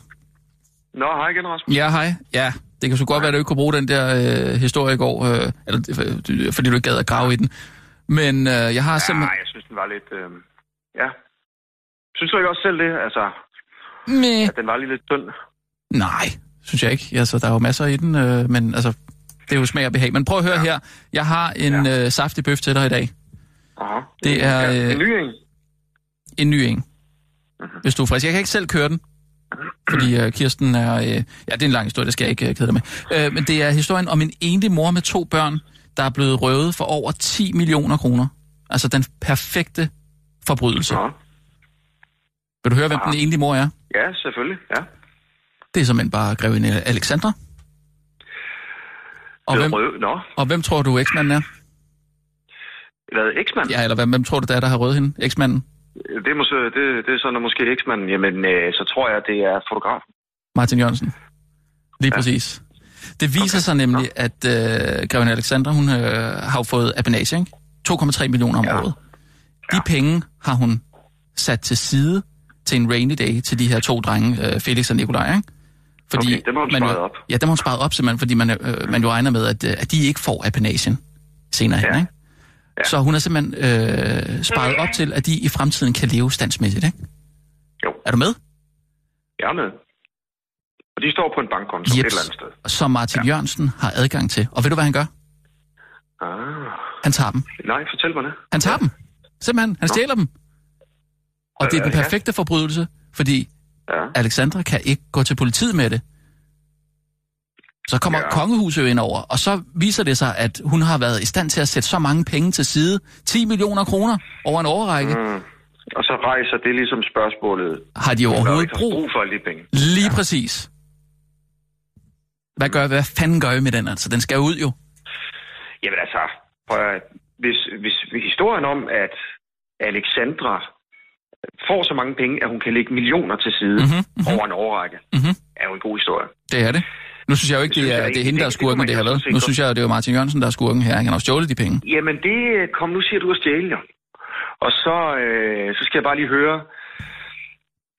Nå, hej igen, Rasmus. Ja, hej. Ja, det kan så godt være, at du ikke kunne bruge den der øh, historie i går, øh, eller, øh, fordi du ikke gad at grave i den. Men øh, jeg har Ja, simpelthen... jeg synes, den var lidt... Øh... Ja. Synes du ikke også selv det? Altså, Meh. at den var lige lidt tynd? Nej, synes jeg ikke. Altså, der er jo masser i den, øh, men altså, det er jo smag og behag. Men prøv at høre ja. her. Jeg har en ja. øh, saftig bøf til dig i dag. Aha. Det er, Ja, øh, en ny en. En ny en. Hvis du er frisk. Jeg kan ikke selv køre den. Fordi øh, Kirsten er... Øh, ja, det er en lang historie, det skal jeg ikke øh, kede dig med. Øh, men det er historien om en enlig mor med to børn, der er blevet røvet for over 10 millioner kroner. Altså den perfekte forbrydelse. Nå. Vil du høre, hvem den egentlige mor er? Ja, selvfølgelig, ja. Det er simpelthen bare grevinde Alexandra. Og hvem, rød. Nå, og hvem tror du eksmanden er? hvad, eksmand? Ja, eller hvem, hvem tror du, det er, der har rød hende? Eksmanden? Det måske, det, det er sådan, at måske eksmanden, jamen, øh, så tror jeg, det er fotografen. Martin Jørgensen. Lige ja. præcis. Det viser okay. sig nemlig, at øh, Greven Alexandra, hun øh, har jo fået apanage, ikke? 2,3 millioner om Ja. året. De penge har hun sat til side til en rainy day til de her to drenge, øh, Felix og Nikolaj, ikke? Okay, dem har hun man sparet jo, op. Ja, dem har hun sparet op, simpelthen, fordi man, øh, man jo regner med, at, øh, at de ikke får apanagen senere hen, Ja. ikke? Ja. Så hun har simpelthen øh, sparet op til, at de i fremtiden kan leve standsmæssigt, ikke? Jo. Er du med? Jeg er med. Og de står på en bankkonto et eller andet sted. Som Martin ja. Jørgensen har adgang til. Og ved du, hvad han gør? Ah, Han tager dem. nej, fortæl mig det. Han tager dem. Simpelthen. Han stjæler dem. Og det er den Øh, ja. perfekte forbrydelse, fordi Ja. Alexandra kan ikke gå til politiet med det. Så kommer ja. Ja. kongehuset ind over, og så viser det sig, at hun har været i stand til at sætte så mange penge til side. 10 millioner kroner over en overrække. Mm. Og så rejser det ligesom spørgsmålet. Har de har overhovedet haft brug? brug for alle de penge. Lige præcis. Hvad gør hvad fanden gør vi med den altså? Den skal ud jo. Jamen altså, prøv at, hvis, hvis, historien om, at Alexandra får så mange penge, at hun kan lægge millioner til side Mhm, mm-hmm, mhm. over en overrække, Mhm. er jo en god historie. Det er det. Nu synes jeg jo ikke, Det det synes er, jeg det er hende, der er Det- det skurken, det her lavet. Nu synes jeg, det er Martin Jørgensen, der er skurken her. Han har stjålet de penge. Jamen det, kom nu siger du at stjæle jo. Og så, øh, så skal jeg bare lige høre,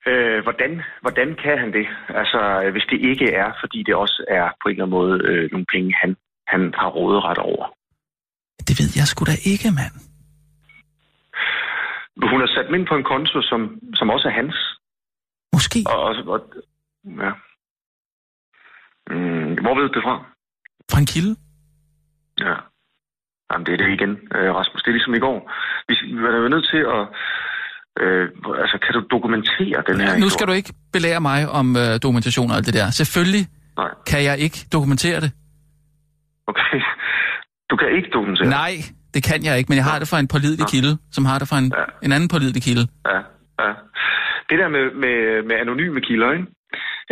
øh, hvordan, hvordan kan han det? Altså, øh, hvis det ikke er, fordi det også er på en eller anden måde øh, nogle penge, han, han har råderet over. Det ved jeg sgu da ikke, mand. Hun har sat dem ind på en konto, som, som også er hans. Måske. Og, og, og ja. Mm, hvor ved du det fra? Fra en kilde. Ja. Jamen, det er det igen, øh, Rasmus. Det er ligesom i går. Vi, vi er jo nødt til at... Øh, altså, kan du dokumentere den her Nu skal du ikke belære mig om øh, dokumentation og alt det der. Selvfølgelig Nej, kan jeg ikke dokumentere det. okay. Du kan ikke dokumentere Nej, det kan jeg ikke, men jeg har det fra en pålidelig Nå. kilde, som har det fra en, Ja. en anden pålidelig kilde. Ja, ja. Det der med, med, med anonyme kilder, ikke?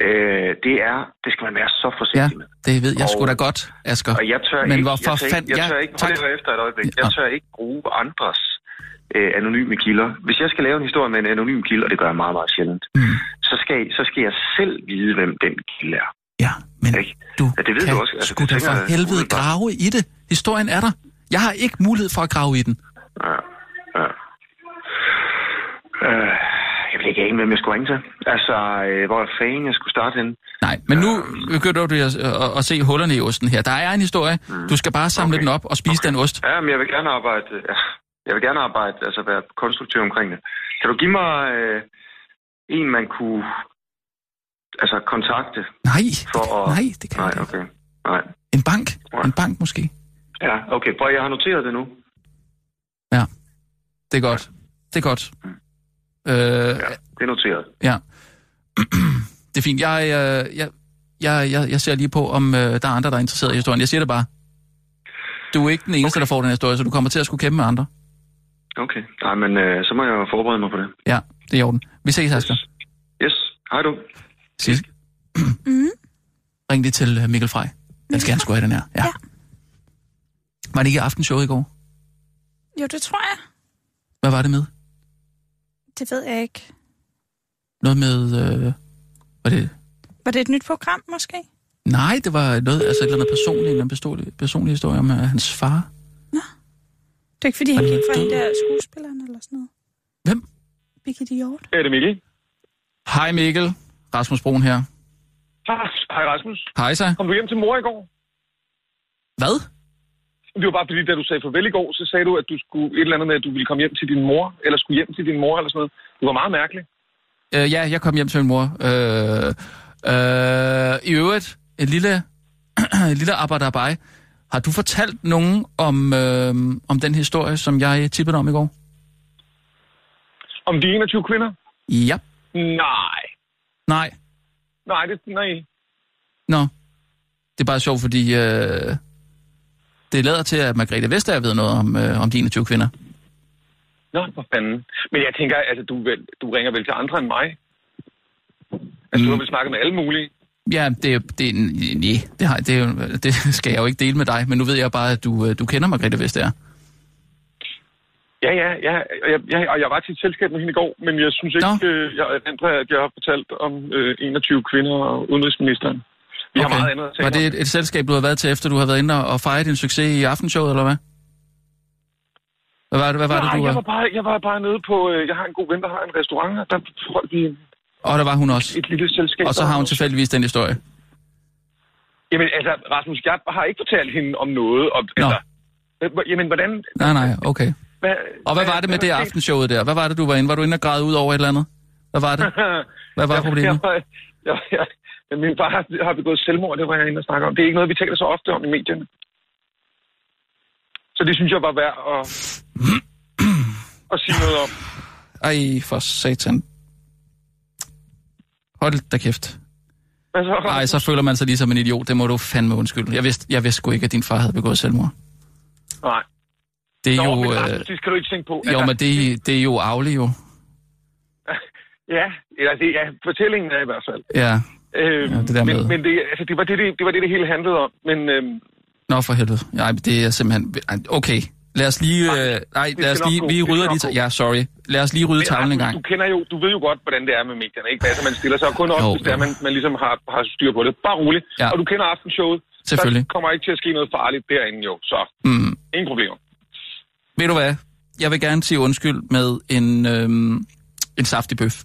Øh, det er, det skal man være så Ja, forsigtig med. det ved jeg sgu Og- da godt, Asger. Og jeg tør Men ikke, hvorfor jeg tør, fand- ikke, jeg ja, tør ikke, tak. efter et øjeblik, jeg Ja. tør ikke bruge andres øh, anonyme kilder. Hvis jeg skal lave en historie med en anonym kilde, og det gør jeg meget, meget sjældent, Mm. så, skal, så skal jeg selv vide, hvem den kilde er. Ja, men Ikke? du Ja, det ved kan du også. Altså, sgu da for helvede grave i det. Historien er der. Jeg har ikke mulighed for at grave i den. Ja, ja. Øh, jeg ikke, hvem jeg skulle ringe til. Altså, øh, hvor fanden jeg skulle starte henne. Nej, men nu begynder du at, at, at se hullerne i osten her. Der er en historie. Du skal bare samle Okay. den op og spise den ost. Ja, men jeg vil gerne arbejde, ja, jeg vil gerne arbejde, altså være konstruktiv omkring det. Kan du give mig øh, en, man kunne altså kontakte Nej, for det, at... nej, det kan Nej, jeg ikke. okay. Nej. En bank. Nej. En bank måske. Ja, okay. Prøv, jeg har noteret det nu. Ja, det er godt. Det er godt. Øh, Ja, det er noteret. Ja. det er fint. Jeg, øh, jeg, jeg, jeg, jeg ser lige på, om øh, der er andre, der er interesseret i historien. Jeg siger det bare. Du er ikke den eneste, okay. der får den her historie, så du kommer til at skulle kæmpe med andre. Okay. Nej, men øh, så må jeg forberede mig på det. Ja, det er i orden. Vi ses, Asger. Yes. Hej du. Sidst. Mm. Ring lige til øh, Mikkel Frej. Den skal han sgu have, den her. Ja. Ja. Var det ikke aftenshowet i går? Jo, det tror jeg. Hvad var det med? Det ved jeg ikke. Noget med... Øh, var det... Var det et nyt program, måske? Nej, det var noget, altså et eller andet personligt, en personlig, personlig historie om uh, hans far. Det er ikke, fordi han Er gik han fra død? en der skuespilleren eller sådan noget. Hvem? Birgitte Hjort. Er det Mikkel? Hej Mikkel. Rasmus Broen her. Hej Rasmus. Hej så. Kom du hjem til mor i går? Hvad? Det var bare fordi, da du sagde farvel i går, så sagde du, at du skulle et eller andet med, at du ville komme hjem til din mor, eller skulle hjem til din mor, eller sådan noget. Det var meget mærkeligt. Øh, ja, jeg kom hjem til min mor. Øh, øh, I øvrigt, et lille, et lille arbejderbej. Har du fortalt nogen om, øh, om den historie, som jeg tippede om i går? Om de 21 kvinder? Ja. Nej. Nej. Nej, det, nej. Nå. Det er bare sjovt, fordi øh, det lader til, at Margrethe Vestager ved noget om, øh, om de 21 kvinder. Nå, for fanden. Men jeg tænker, altså, du, vel, du ringer vel til andre end mig? Altså, mm. du har vel snakket med alle mulige? Ja, det, det, nej, det, har, det, det skal jeg jo ikke dele med dig, men nu ved jeg bare, at du, øh, du kender Margrethe Vestager. Ja, ja, ja. Og jeg, jeg, og jeg var til et selskab med hende i går, men jeg synes ikke, Nå. øh, jeg, at jeg har fortalt om øh, 21 kvinder og udenrigsministeren. Vi okay. har meget andet Var det et, et selskab, du har været til, efter du har været inde og, og fejret din succes i aftenshowet, eller hvad? Hvad var det, hvad var Nej, det du jeg var? var, bare, jeg var bare nede på... Øh, jeg har en god ven, der har en restaurant, og der holdt vi Og der var hun også. et lille selskab. Og så har hun til... tilfældigvis den historie. Jamen, altså, Rasmus, jeg har ikke fortalt hende om noget. Om, altså, øh, jamen, hvordan... Nej, nej, okay. Hvad, Og hvad var det med det aftenshowet der? Hvad var det, du var inde? Var du inde og græde ud over et eller andet? Hvad var det? Hvad var problemet? Jeg, jeg, jeg, min far har, har begået selvmord, det var jeg inde og snakke om. Det er ikke noget, vi taler så ofte om i medierne. Så det synes jeg var værd at, at sige noget om. Ej, for satan. Hold da kæft. Altså, Ej, så føler man sig lige som en idiot. Det må du fandme undskylde. Jeg vidste, jeg vidste sgu ikke, at din far havde begået selvmord. Nej. Det er Nå, jo... men Øh, det skal du ikke tænke på. jo, men det, det er jo aflig jo. Ja, eller det, ja, fortællingen er i hvert fald. Ja. Øh, Ja, det der men, med- men det, altså, det, var det, det, det var det, det hele handlede om. Men øhm, Nå, for helvede. Nej, det er simpelthen... Okay. Lad os lige... Nej, Øh, nej, lad os lige... Vi rydder lige... Ja, sorry. Lad os lige rydde men tavlen en gang. du kender jo, du ved jo godt, hvordan det er med medierne, ikke? Altså, man stiller sig kun op, Jo, hvis det er, man, man ligesom har, har styr på det. Bare roligt. Ja. Og du kender aftenshowet. Selvfølgelig. Der kommer ikke til at ske noget farligt derinde jo, så Mm. ingen problemer. Ved du hvad? Jeg vil gerne sige undskyld med en, øhm, en saftig bøf.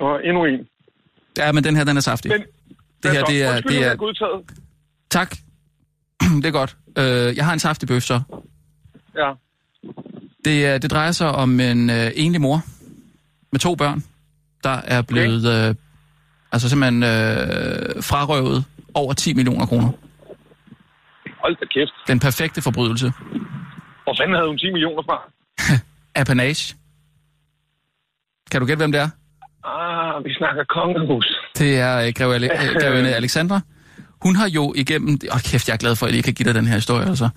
Nå, endnu en. Ja, men den her, den er saftig. Men, det her, det er... Det Undskyld, er er godtaget. tak. det er godt. Øh, jeg har en saftig bøf så. Ja. Det, det drejer sig om en øh, enlig mor med to børn, der er blevet øh, altså simpelthen øh, frarøvet over 10 millioner kroner. Hold da kæft. Den perfekte forbrydelse. Hvor fanden havde hun 10 millioner fra? Apanage. Kan du gætte, hvem det er? Ah, vi snakker kongehus. Det er øh, greve Ale- øh, grevinde Alexandra. Hun har jo igennem... Åh, oh, kæft, jeg er glad for, at jeg lige kan give dig den her historie, altså.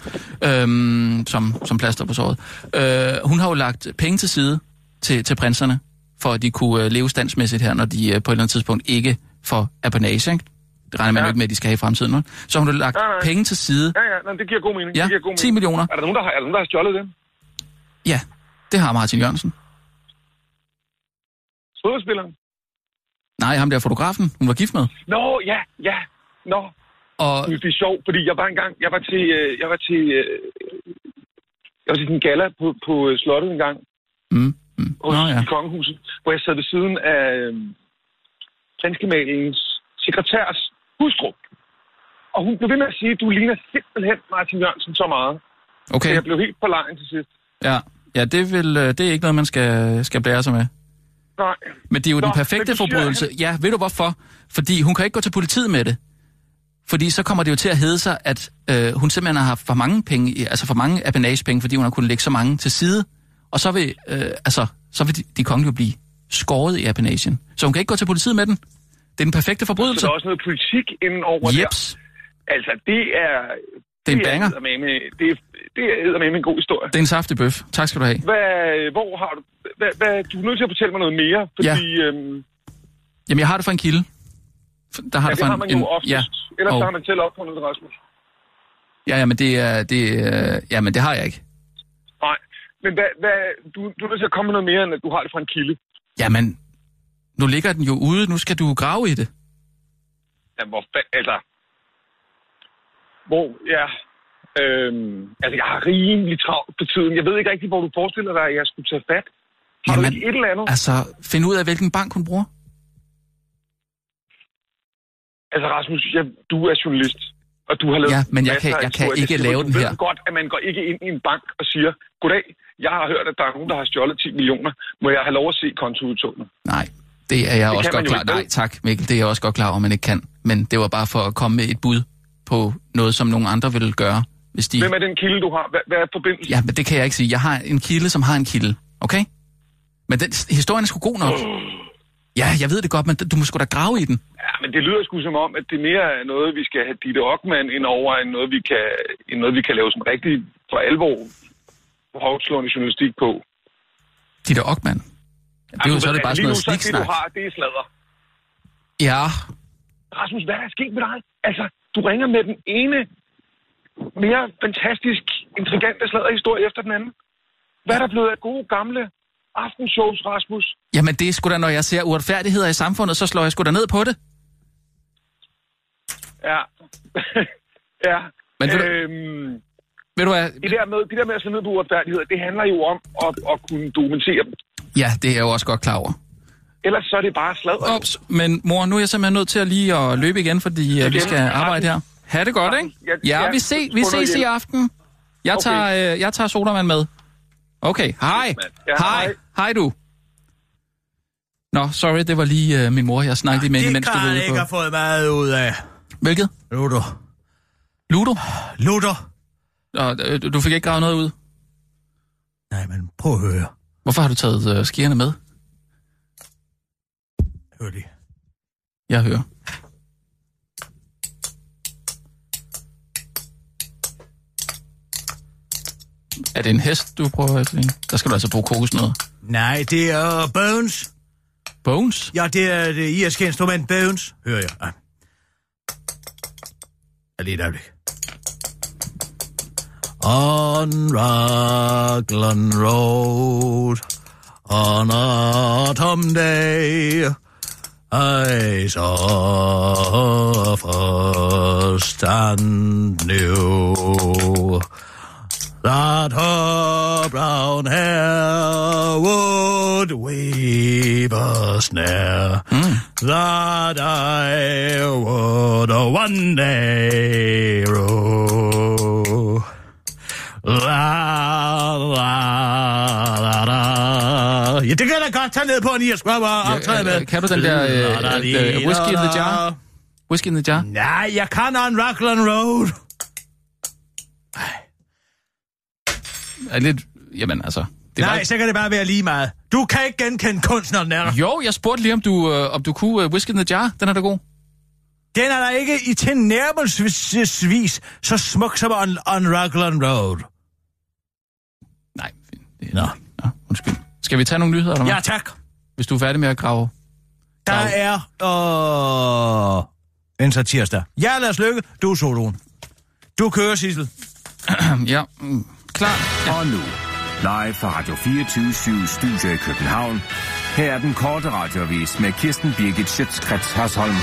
Øhm, som, som plaster på såret. Øh, hun har jo lagt penge til side til, til prinserne, for at de kunne øh, leve standsmæssigt her, når de øh, på et eller andet tidspunkt ikke får apanage, ikke? Det regner man Ja. jo ikke med, at de skal have i fremtiden. vel? Så hun har lagt Nej, nej. penge til side. Ja, ja, nej, det giver god mening. Ja, det giver god 10 mening. millioner. Er der nogen, der har, er der, nogen, der har stjålet den? Ja, det har Martin Jørgensen. Fodboldspilleren? Nej, ham der fotografen, hun var gift med. Nå, ja, ja. Nå, Og det er sjovt, fordi jeg var engang, jeg var til, øh, jeg var til, øh, jeg var til en gala på, på øh, slottet en gang, Mm, mm. hos Nå, ja. i kongehuset, hvor jeg sad ved siden af prinsgemalens sekretærs hustru. Og hun blev ved med at sige, du ligner simpelthen Martin Jørgensen så meget. Så Okay, jeg blev helt på lejen til sidst. ja. Ja, det, vil, det er ikke noget, man skal, skal blære sig med. Nej. Men det er jo Nå, den perfekte forbrydelse. Ja, ved du hvorfor? Fordi hun kan ikke gå til politiet med det. Fordi så kommer det jo til at hedde sig, at øh, hun simpelthen har haft for mange penge, altså for mange apanagepenge, fordi hun har kunnet lægge så mange til side. Og så vil, øh, altså, så vil de, de kongelige jo blive skåret i apanagen. Så hun kan ikke gå til politiet med den. Det er den perfekte Så forbrydelse. der er også noget politik inden over Jeps. der. Altså, det er... Det er en banger. eddermame- Det er, det er med en god historie. Det er en saftig bøf. Tak skal du have. Hvad, hvor har du... Hvad, hvad, du er nødt til at fortælle mig noget mere, fordi... Ja. Øhm, Jamen, jeg har det fra en kilde. Der har ja, det det har en, man jo en, oftest. ja, Ellers og- har man selv opfundet det, Rasmus. ja, ja, men det er, det, er, ja, men det har jeg ikke. Nej. Men hvad, hvad, du, du er nødt til at komme med noget mere, end at du har det fra en kilde. Jamen, nu ligger den jo ude. Nu skal du grave i det. Ja, hvor Altså... Hvor, ja... Øhm, altså, jeg har rimelig travlt på tiden. Jeg ved ikke rigtig, hvor du forestiller dig, at jeg skulle tage fat. Har Jamen, du ikke et eller andet? Altså, find ud af, hvilken bank hun bruger. Altså, Rasmus, jeg, du er journalist, og du har lavet Ja, men jeg kan- jeg kan ikke lave du den ved her. godt, at man går ikke ind i en bank og siger, goddag, jeg har hørt, at der er nogen, der har stjålet 10 millioner. Må jeg have lov at se kontoudtogene? Nej, det er jeg Det også godt klar. Nej, tak, Mikkel. Det er jeg også godt klar over, man ikke kan. Men det var bare for at komme med et bud på noget, som nogle andre ville gøre, hvis de... Hvem er den kilde, du har? Hvad, hvad er forbindelsen? Ja, men det kan jeg ikke sige. Jeg har en kilde, som har en kilde. Okay? Men den, historien er sgu god nok. Ja, jeg ved det godt, men du må sgu da grave i den. Ja, men det lyder sgu som om, at det mere er noget, vi skal have Ditte Ockmann ind over, end noget, vi kan, end noget, vi kan lave sådan rigtig for alvor. hårdslående journalistik på. Der Ockmann. Ja, det er jo så er det bare sådan nu, noget så det, du har, det er sladder. Ja, Rasmus, hvad er der sket med dig? Altså, du ringer med den ene mere fantastisk, intrigante sladderhistorie efter den anden. Hvad er der blevet af gode gamle aftenshows, Rasmus? jamen det er sgu da, når jeg ser uretfærdigheder i samfundet, så slår jeg sgu da ned på det. Ja. ja. Men ved du- øhm, Ved du hvad? det, der med, det der med at slå ned på uretfærdigheder, det handler jo om at, at kunne dokumentere dem. Ja, det er jeg jo også godt klar over. Ellers så er det bare sladder. Ops, men mor, nu er jeg simpelthen nødt til at lige at løbe igen, fordi uh, vi Igen. skal arbejde her. Ha' det godt, ikke? Ja, Ja, ja, vi, se, vi ses i igen. aften. Jeg Okay. tager, øh, jeg tager sodavand med. Okay, hej. Ja, Hej. hej. Hej du. Nå, sorry, det var lige uh, min mor, jeg snakkede med, Det mens du var ude ikke på. have fået meget ud af. Hvilket? Luder. Ludo? Luder. Nå, øh, du fik ikke gravet noget ud? Nej, men prøv at høre. Hvorfor har du taget uh, skierne med? Lige. Jeg hører. Er det en hest, du prøver at finde? Der skal du altså bruge kokosnødder. Nej, det er Bones. Bones? Ja, det er det irske instrument Bones, hører jeg. Ja. Ja, lige et øjeblik. On Raglan Road, on autumn day, I saw first and knew that her brown hair would weave a snare hmm. that I would one day la, la, la. Ja, det kan jeg da godt tage ned på en irsk og optræde med. øh, kan du den der, øh, øh, øh, Whiskey in the Jar? la. Whisky in the jar? Nej, jeg kan on Rockland Road. Er lidt... Jamen altså... Det Nej, var... så kan det bare være lige meget. Du kan ikke genkende den er der. Jo, jeg spurgte lige, om du, øh, om du kunne uh, Whisky in the Jar. Den er da god. Den er der ikke i tilnærmelsesvis så smuk som on, on Rockland Road. Nej. Det, Nå. Ja, undskyld. Skal vi tage nogle nyheder, eller hvad? Ja, tak. Hvis du er færdig med at grave... Der Dag. er... Øh, Venstre tirsdag. Ja, lad os lykke. Du er soloen. Du kører, Sissel. ja, mm, klar. Ja. Og nu, live fra Radio 24 Studio i København. Her er den korte radiovis med Kirsten Birgit Schøtzgrads Hasholm.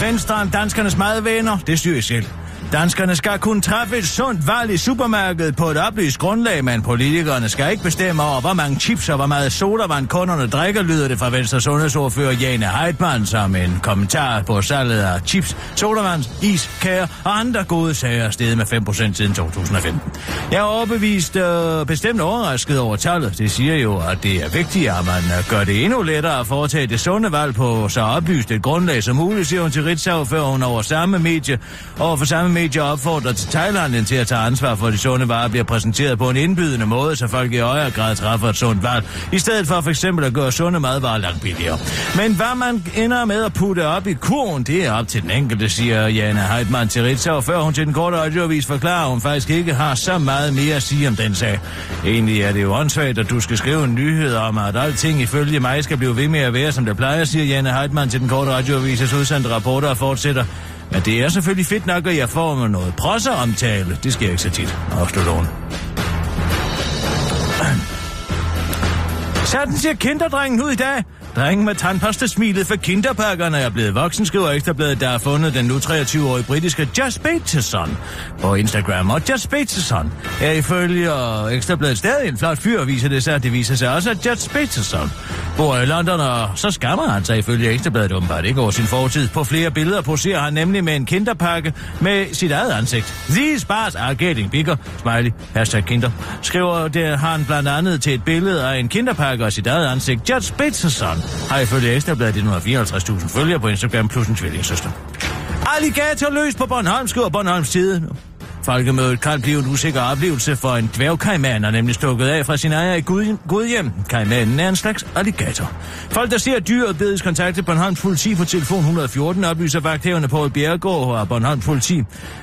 Venstre er danskernes madvenner. Det styrer I selv. Danskerne skal kunne træffe et sundt valg i supermarkedet på et oplyst grundlag, men politikerne skal ikke bestemme over, hvor mange chips og hvor meget sodavand kunderne drikker, lyder det fra Venstre sundhedsordfører Jane Heidmann som en kommentar på salget af chips, sodavand, is, kager og andre gode sager steget med 5% siden 2015. Jeg er overbevist øh, bestemt overrasket over tallet. Det siger jo, at det er vigtigt, at man øh, gør det endnu lettere at foretage det sunde valg på så oplyst et grundlag som muligt, siger hun til Ritzau, før hun over samme medie, over for samme medie opfordrer til Thailandien til at tage ansvar for, at de sunde varer bliver præsenteret på en indbydende måde, så folk i højere grad træffer et sundt valg, i stedet for for eksempel at gøre sunde madvarer langt billigere. Men hvad man ender med at putte op i kurven, det er op til den enkelte, siger Jana Heidmann til Ritzau, før hun til den korte radioavis forklarer, at hun faktisk ikke har så meget mere at sige om den sag. Egentlig er det jo åndssvagt, at du skal skrive en nyhed om, at alting ifølge mig skal blive ved med at være, som det plejer, siger Jana Heidmann til den korte radioavis' udsendte rapporter og fortsætter. Men det er selvfølgelig fedt nok, at jeg får med noget presseomtale. Det sker ikke så tit, afslutter hun. Sådan ser kinderdrengen ud i dag. Drengen med tandpastasmilet for kinderpakkerne er blevet voksen, skriver Ekstrabladet, der har fundet den nu 23-årige britiske Just Bateson på Instagram. Og Just Bateson er ifølge Ekstrabladet stadig en flot fyr, viser det sig. Det viser sig også, at Just Bateson bor i London, og så skammer han sig ifølge Ekstrabladet åbenbart ikke over sin fortid. På flere billeder poserer han nemlig med en kinderpakke med sit eget ansigt. These bars are getting bigger. Smiley. Hashtag kinder. Skriver det har han blandt andet til et billede af en kinderpakke og sit eget ansigt. Just Bateson har ifølge Ekstrabladet 154.000 følgere på Instagram plus en tvillingssøster. Alligator løs på Bornholm, skriver Bornholms side. Folkemødet kan blive en usikker oplevelse for en dværgkajman, er nemlig stukket af fra sin ejer i Gud, Gudhjem. Kajmanen er en slags alligator. Folk, der ser dyret, bedes kontakte Bornholms politi på telefon 114, oplyser vagthævende på Bjergård og Bornholms politi.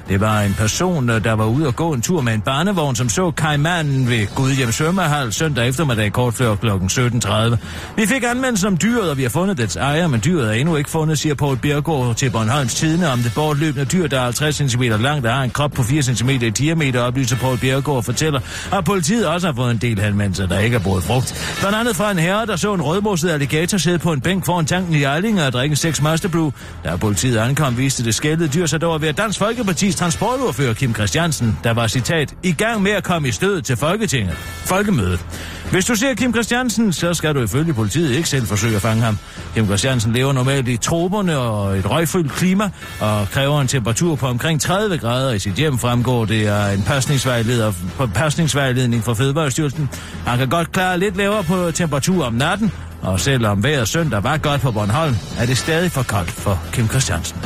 Det var en person, der var ude og gå en tur med en barnevogn, som så kajmanen ved Gudhjem Svømmehal søndag eftermiddag kort før kl. 17.30. Vi fik anmeldelse om dyret, og vi har fundet dets ejer, men dyret er endnu ikke fundet, siger Poul Bjergård til Bornholms Tidene om det bortløbende dyr, der er 50 cm langt og har en krop på 4 cm i diameter, oplyser Poul Bjergård og fortæller, at politiet også har fået en del henvendelser, der ikke er brugt frugt. Blandt andet fra en herre, der så en rødmosset alligator sidde på en bænk foran tanken i Ejlinger og drikke seks Master Da politiet ankom, viste det skældede dyr sig dog at Dansk Folkepartis transportordfører Kim Christiansen, der var citat i gang med at komme i stød til Folketinget. Folkemødet. Hvis du ser Kim Christiansen, så skal du ifølge politiet ikke selv forsøge at fange ham. Kim Christiansen lever normalt i troberne og et røgfyldt klima, og kræver en temperatur på omkring 30 grader i sit hjem, fremgår det er en pasningsvejleder, på pasningsvejledning fra Fødevarestyrelsen. Han kan godt klare lidt lavere på temperatur om natten, og selvom vejret søndag var godt på Bornholm, er det stadig for koldt for Kim Christiansen.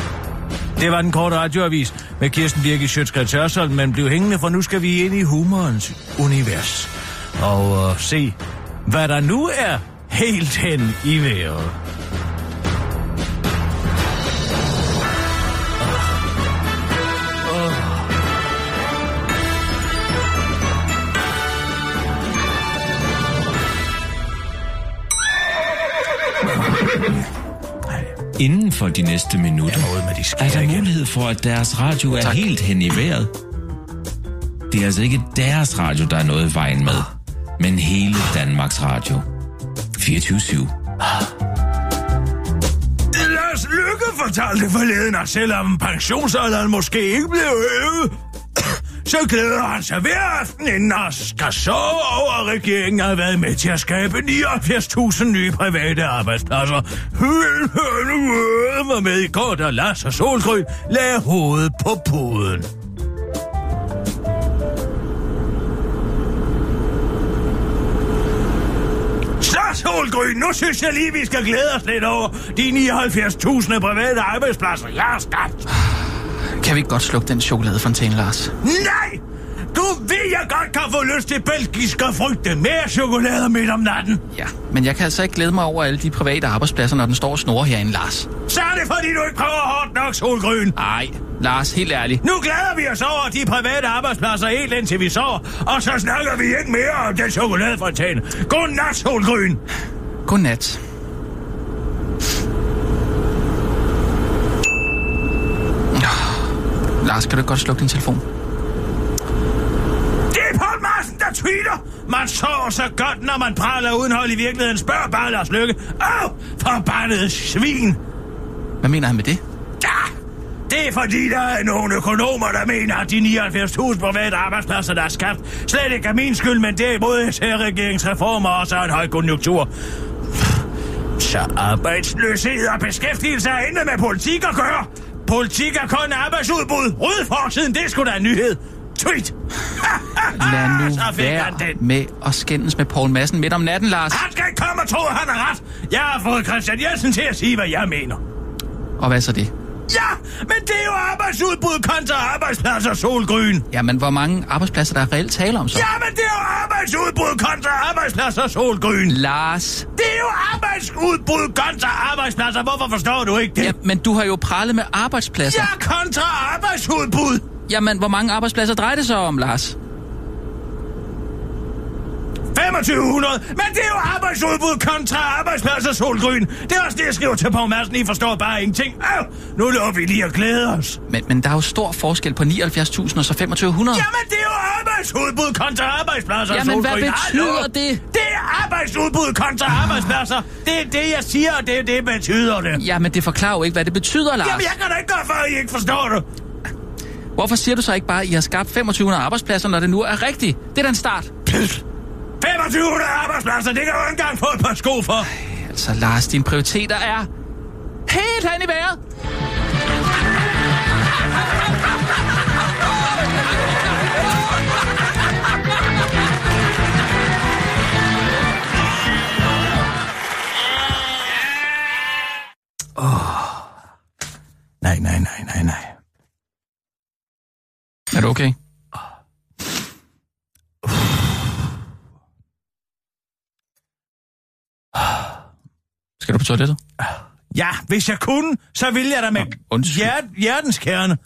Det var den korte radioavis med Kirsten Birgit Sjøtskrets Hørsholm, men bliv hængende, for nu skal vi ind i humorens univers og uh, se, hvad der nu er helt hen i vejret. Inden for de næste minutter er der mulighed for, at deres radio er tak. helt hen i vejret. Det er altså ikke deres radio, der er noget i vejen med, men hele Danmarks Radio. 24-7. Lars Lykke fortalte forleden, at selvom pensionsalderen måske ikke blev øget, så glæder han sig hver aften, inden han skal sove over, at regeringen har været med til at skabe 79.000 nye private arbejdspladser. var med i går, da Lars og Solgrøn lagde hovedet på puden. Så, Solgrøn, nu synes jeg lige, vi skal glæde os lidt over de 79.000 private arbejdspladser, jeg har skabt. Kan vi ikke godt slukke den chokoladefontæne, Lars? Nej! Du ved, jeg godt kan få lyst til belgiske frygte mere chokolade midt om natten. Ja, men jeg kan altså ikke glæde mig over alle de private arbejdspladser, når den står og snorer herinde, Lars. Så er det, fordi du ikke prøver hårdt nok, Solgrøn. Ej, Lars, helt ærligt. Nu glæder vi os over de private arbejdspladser helt indtil vi sover, og så snakker vi ikke mere om den chokoladefontæne. Godnat, Solgrøn. Godnat. Lars, kan du godt slukke din telefon? Det er tweeter. Man sover så godt, når man praler uden hold i virkeligheden. Spørg bare Lars Lykke. Åh, forbandede svin. Hvad mener han med det? Ja, det er fordi, der er nogle økonomer, der mener, at de 79.000 private arbejdspladser, der er skabt, slet ikke er min skyld, men derimod ser regeringsreformer og så en høj konjunktur. Så arbejdsløshed og beskæftigelse er intet med politik at gøre. Politik er kun arbejdsudbud. Rød forsiden, det skulle da en nyhed. Tweet. Lad nu Så fik han den. med at skændes med Poul Madsen midt om natten, Lars. Han skal ikke komme og tro, at han har ret. Jeg har fået Christian Jensen til at sige, hvad jeg mener. Og hvad så det? Ja, men det er jo arbejdsudbud kontra arbejdspladser solgryn. Jamen, hvor mange arbejdspladser der er reelt tale om så? Ja, men det er jo arbejdsudbud kontra arbejdspladser solgryn. Lars. Det er jo arbejdsudbud kontra arbejdspladser. Hvorfor forstår du ikke det? Ja, men du har jo prallet med arbejdspladser. Ja, kontra arbejdsudbud. Jamen, hvor mange arbejdspladser drejer det sig om, Lars? 2500, men det er jo arbejdsudbud kontra arbejdspladser solgryn. Det er også det, jeg skriver til Poul Madsen. I forstår bare ingenting. Øv, nu lover vi lige at glæde os. Men, men der er jo stor forskel på 79.000 og så 2500. Jamen, det er jo arbejdsudbud kontra arbejdspladser, Jamen, hvad Solgryn. betyder Hallo? det? Det er arbejdsudbud kontra arbejdspladser. Det er det, jeg siger, og det, det betyder det. Ja, men det forklarer jo ikke, hvad det betyder, Lars. Jamen, jeg kan da ikke gøre for, at I ikke forstår det. Hvorfor siger du så ikke bare, at I har skabt 2500 arbejdspladser, når det nu er rigtigt? Det er da en start. 2500 arbejdspladser, det kan du ikke engang få et par sko for. Altså, Lars, dine prioriteter er helt hen i vejret. Nej, nej, nej, nej, nej. Er du okay? Skal du på toilettet? Ja, hvis jeg kunne, så ville jeg da med hjert, hjertens kerne.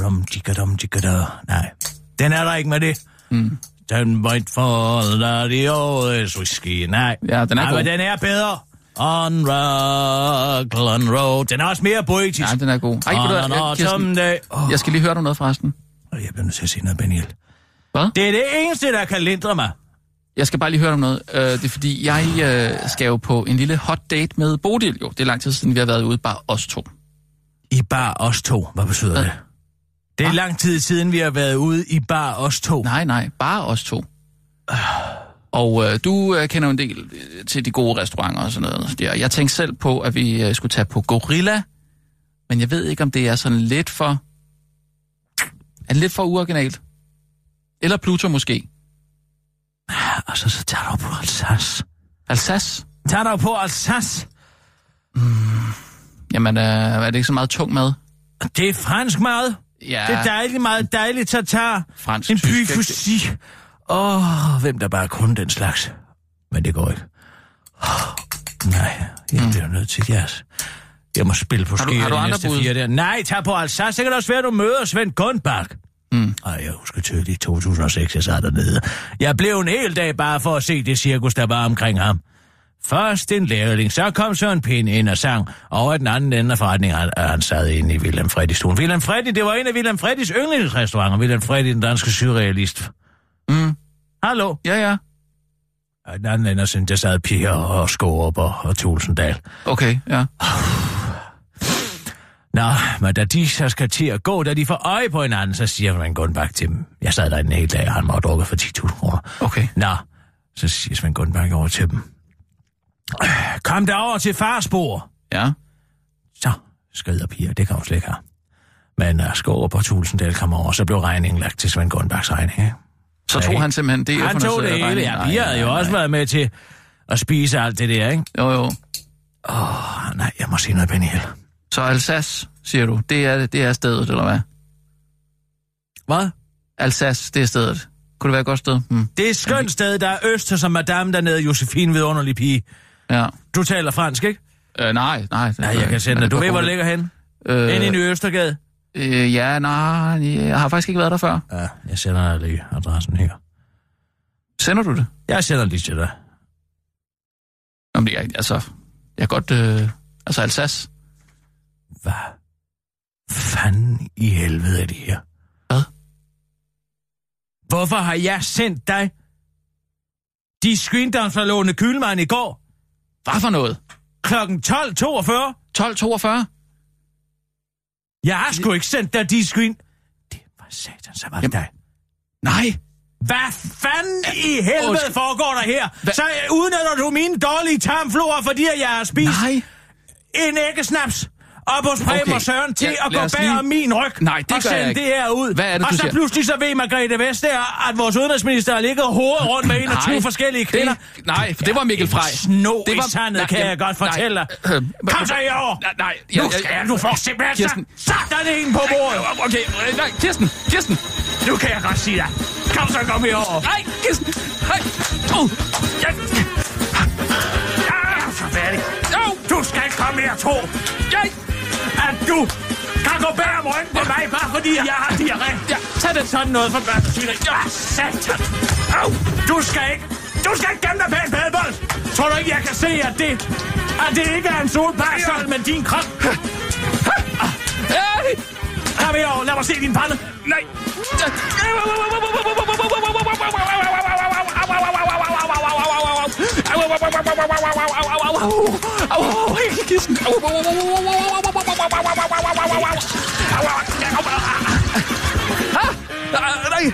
Rum, dom, Nej, den er der ikke med det. Mm. Den might fall, that the whiskey. Nej, ja, den er, Nej, men den er bedre. On Rockland Road. Den er også mere poetisk. Ja, den er god. Ej, On jeg- autumn day. Oh, Jeg skal lige høre dig noget forresten. jeg bliver nødt til at sige noget, Benil. Hvad? Det er det eneste, der kan lindre mig. Jeg skal bare lige høre om noget. Øh, det er fordi, jeg øh, skal jo på en lille hot date med Bodil. Jo, det er lang tid siden, vi har været ude, bare os to. I bar os to. Hvad betyder Hvad? det? Det er lang tid siden, vi har været ude i bar os to. Nej, nej, bare os to. Og øh, du øh, kender jo en del øh, til de gode restauranter og sådan noget. Jeg tænkte selv på, at vi øh, skulle tage på Gorilla, men jeg ved ikke, om det er sådan lidt for... Er lidt for uoriginalt? Eller Pluto måske? Altså, så tager du på Alsace. Alsace? Tager du på Alsace? Jamen, øh, er det ikke så meget tung mad? Det er fransk mad. Ja, Det er dejligt, meget dejligt tatar. fransk, En fussi. Åh, oh, hvem der bare kun den slags. Men det går ikke. Oh, nej, jeg Mm. bliver nødt til jeres. Jeg må spille på Har du- skier har du de andre næste bud? fire der. Nej, tag på Alsace. Så kan det også være, du møder Svend Gundbach. Mm. Ej, jeg husker tydeligt i 2006, jeg sad dernede. Jeg blev en hel dag bare for at se det cirkus, der var omkring ham. Først en lærling, så kom Søren Pind ind og sang, og over den anden ende af forretningen, han, han sad inde i Wilhelm Freddys stuen. Wilhelm Freddy, det var en af Wilhelm Freddys yndlingsrestauranter. Wilhelm Freddy, den danske surrealist. Mm. Hallo? Ja, ja. Og den anden ende, synes jeg sad Pia og Skorup og, og Tulsendal. Okay, ja. Nå, men da de så skal til at gå, da de får øje på hinanden, så siger man Gundbach til dem. Jeg sad der en hel dag, og han må have drukket for 10.000 kroner. Okay. Nå, så siger Svend Gundbach over til dem. Kom derover til farsbord. Ja. Så skrider Pia, det kan hun slet ikke have. Men uh, Skåre på Tulsendal kom over, så blev regningen lagt til Svend Gundbachs regning. Ikke? Så tog han simpelthen det. Han tog det hele, ja. Pia havde jo også været med til at spise alt det der, ikke? Jo, jo. Åh, oh, nej, jeg må sige noget, Hill. Så Alsace, siger du, det er, det er stedet, eller hvad? Hvad? Alsace, det er stedet. Kunne det være et godt sted? Hmm. Det er et skønt sted, der er øster som madame dernede, Josefine vidunderlig pige. Ja. Du taler fransk, ikke? Øh, nej, nej. Nej, jeg kan sende dig. Du ved, hvor det ligger hen? Øh, Inde i Ny Østergade? Øh, ja, nej, jeg har faktisk ikke været der før. Ja, jeg sender dig lige adressen her. Sender du det? Jeg sender lige til dig. Nå, men jeg, altså, jeg kan godt... Øh, altså, Alsace. Hvad fanden i helvede er det her? Hvad? Hvorfor har jeg sendt dig de screendowns Kylmand i går Hvad for noget? klokken 12.42? 12.42? Jeg har sgu ikke sendt dig de screen... Det var satan, så var det dig. Nej. Hvad fanden i helvede foregår der her? Hva? Så udnytter du mine dårlige tarmflora, fordi jeg har spist Nej. en æggesnaps op hos Preben Okay. og Søren til Ja, at lad gå bag lige- om min ryg Nej, det og jeg sende det her ud. Hvad er det, og så siger? pludselig så ved Margrethe Vestager, at vores udenrigsminister har ligget hovedet rundt med 21 Nej, forskellige kvinder. Det, nej, for det var Mikkel Frey. Sno det i sandet, kan jeg godt fortælle dig. Nej, øh, Kom så herover. Nej, nej. Nu skal jeg, du får simpelthen Kirsten. så sådan en på bordet. Okay, øh, nej, Kirsten, Kirsten. Nu kan jeg godt sige dig. Kom så, kom herover. Nej, Kirsten. Nej. Oh. Ja. Jeg færdig. Oh. Du skal komme her, tro, Jeg. At du kan gå bag om ryggen på mig, bare fordi jeg har diarré. Ja, tag det. Sådan noget for børn, der Ja, satan. Au. Du skal ikke, du skal ikke gemme dig bag en badebold. Tror du ikke, jeg kan se, at det, at det ikke er en solparsol, men din krop? Kom herover, lad mig se din pande. Nej. Kirsten. Nej.